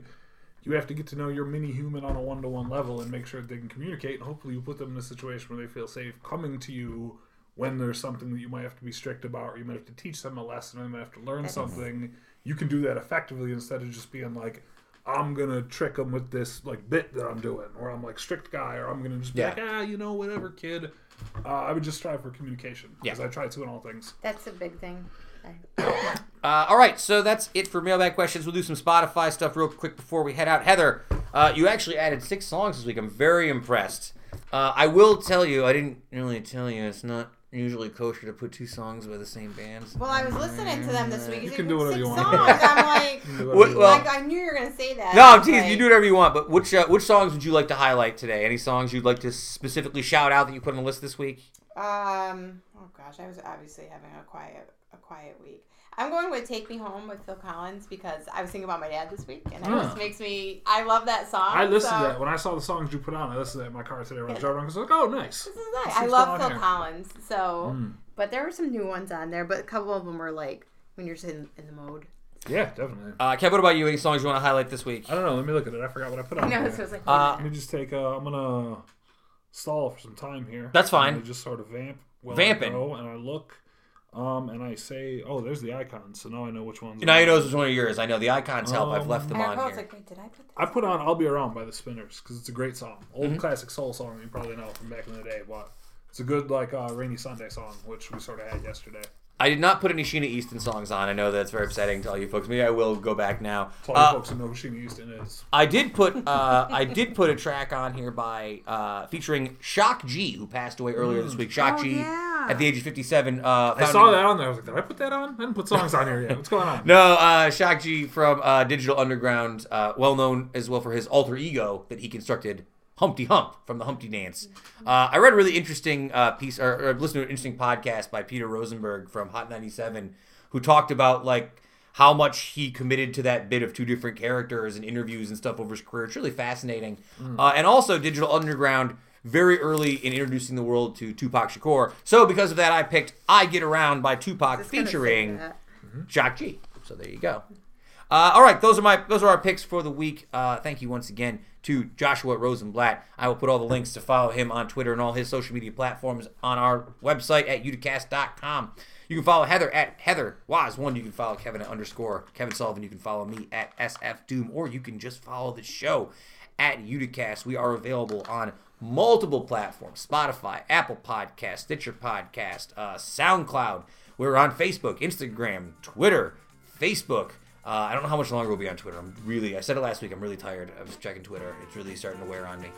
S3: you have to get to know your mini human on a one to one level and make sure that they can communicate. And hopefully, you put them in a situation where they feel safe coming to you when there's something that you might have to be strict about, or you might have to teach them a lesson, or you might have to learn something. You can do that effectively instead of just being like, I'm gonna trick them with this like bit that I'm doing, or I'm like strict guy, or I'm gonna just be
S1: Yeah.
S3: like, ah, you know, whatever, kid. Uh, I would just strive for communication because
S1: Yeah.
S3: I try to in all things.
S2: That's a big thing.
S1: Uh, all right, so that's it for mailbag questions. We'll do some Spotify stuff real quick before we head out. Heather, uh, you actually added six songs this week. I'm very impressed. Uh, I will tell you, I didn't really tell you, it's not usually kosher to put two songs by the same bands.
S2: Well, I was listening to them this week.
S3: You can do whatever you want.
S2: songs. I'm <laughs> like,
S1: What- well-
S2: like, I knew you were gonna say that.
S1: No, I'm
S2: Like,
S1: teasing. You do whatever you want, but which uh, which songs would you like to highlight today? Any songs you'd like to specifically shout out that you put on the list this week?
S2: Um. Oh gosh, I was obviously having a quiet a quiet week. I'm going with "Take Me Home" with Phil Collins because I was thinking about my dad this week, and it
S3: Huh.
S2: just makes me. I love that song.
S3: I listened
S2: so-
S3: to that when I saw the songs you put on. I listened to that in my car today when I was driving. I was like, oh, nice.
S2: This is nice.
S3: Let's
S2: I love
S3: going
S2: Phil
S3: here.
S2: Collins. So,
S3: Mm.
S2: but there were some new ones on there, but a couple of them were like when you're just in, in the mode.
S3: Yeah, definitely.
S1: Uh, Kev, what about you? Any songs you want to highlight this week?
S3: I don't know. Let me look at it. I forgot what I put on. <laughs>
S2: I know
S3: here.
S2: this was like.
S1: Uh,
S3: Let me just take. Uh, I'm gonna stall for some time here.
S1: That's fine.
S3: I'm just sort of vamp. While
S1: Vamping.
S3: I go and I look, um, and I say, oh, there's the icons. So now I know which ones.
S1: Now
S3: are-
S1: you know which one of yours. I know the icons help. I've left them
S2: I
S1: on here.
S2: like, wait, did I put this?
S3: I put on "I'll Be Around" by the Spinners because it's a great song, old
S1: Mm-hmm.
S3: classic soul song you probably know from back in the day. But it's a good like uh, rainy Sunday song, which we sort of had yesterday.
S1: I did not put any Sheena Easton songs on. I know that's very upsetting to all you folks. Maybe I will go back now.
S3: So all
S1: Uh,
S3: you folks who know who Sheena Easton is.
S1: I did put uh, I did put a track on here by uh, featuring Shock G, who passed away earlier this week. Shock
S2: Oh,
S1: G,
S2: yeah.
S1: at the age of fifty-seven. Uh,
S3: I saw
S1: in-
S3: that on there. I was like, did I put that on? I didn't put songs on here yet. What's going on? <laughs>
S1: No, uh, Shock G from uh, Digital Underground, uh, well known as well for his alter ego that he constructed, Humpty Hump from the Humpty Dance. Uh, I read a really interesting uh, piece, or, or listened to an interesting podcast by Peter Rosenberg from Hot 97, who talked about like how much he committed to that bit of two different characters and interviews and stuff over his career. It's really fascinating. Uh, and also, Digital Underground very early in introducing the world to Tupac Shakur. So because of that, I picked "I Get Around" by Tupac,
S2: Just gonna say
S1: featuring.
S2: that.
S1: Shock G. So there you go. Uh, all right, those are my those are our picks for the week. Uh, thank you once again to Joshua Rosenblatt. I will put all the links to follow him on Twitter and all his social media platforms on our website at uticast.com. You can follow Heather at Heather Waz one. You can follow Kevin at underscore Kevin Sullivan. You can follow me at SF Doom, or you can just follow the show at Uticast. We are available on multiple platforms: Spotify, Apple Podcast, Stitcher Podcast, uh, SoundCloud. We're on Facebook, Instagram, Twitter, Facebook. Uh, I don't know how much longer we'll be on Twitter. I'm really, I said it last week, I'm really tired. I was checking Twitter. It's really starting to wear on me.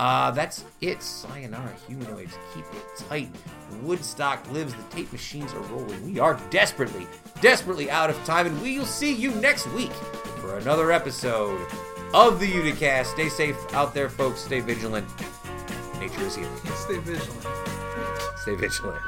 S1: Uh, that's it. Sayonara, humanoids. Keep it tight. Woodstock lives. The tape machines are rolling. We are desperately, desperately out of time, and we'll see you next week for another episode of the Uticast. Stay safe out there, folks. Stay vigilant. Nature is healing.
S3: Stay vigilant.
S1: Stay vigilant.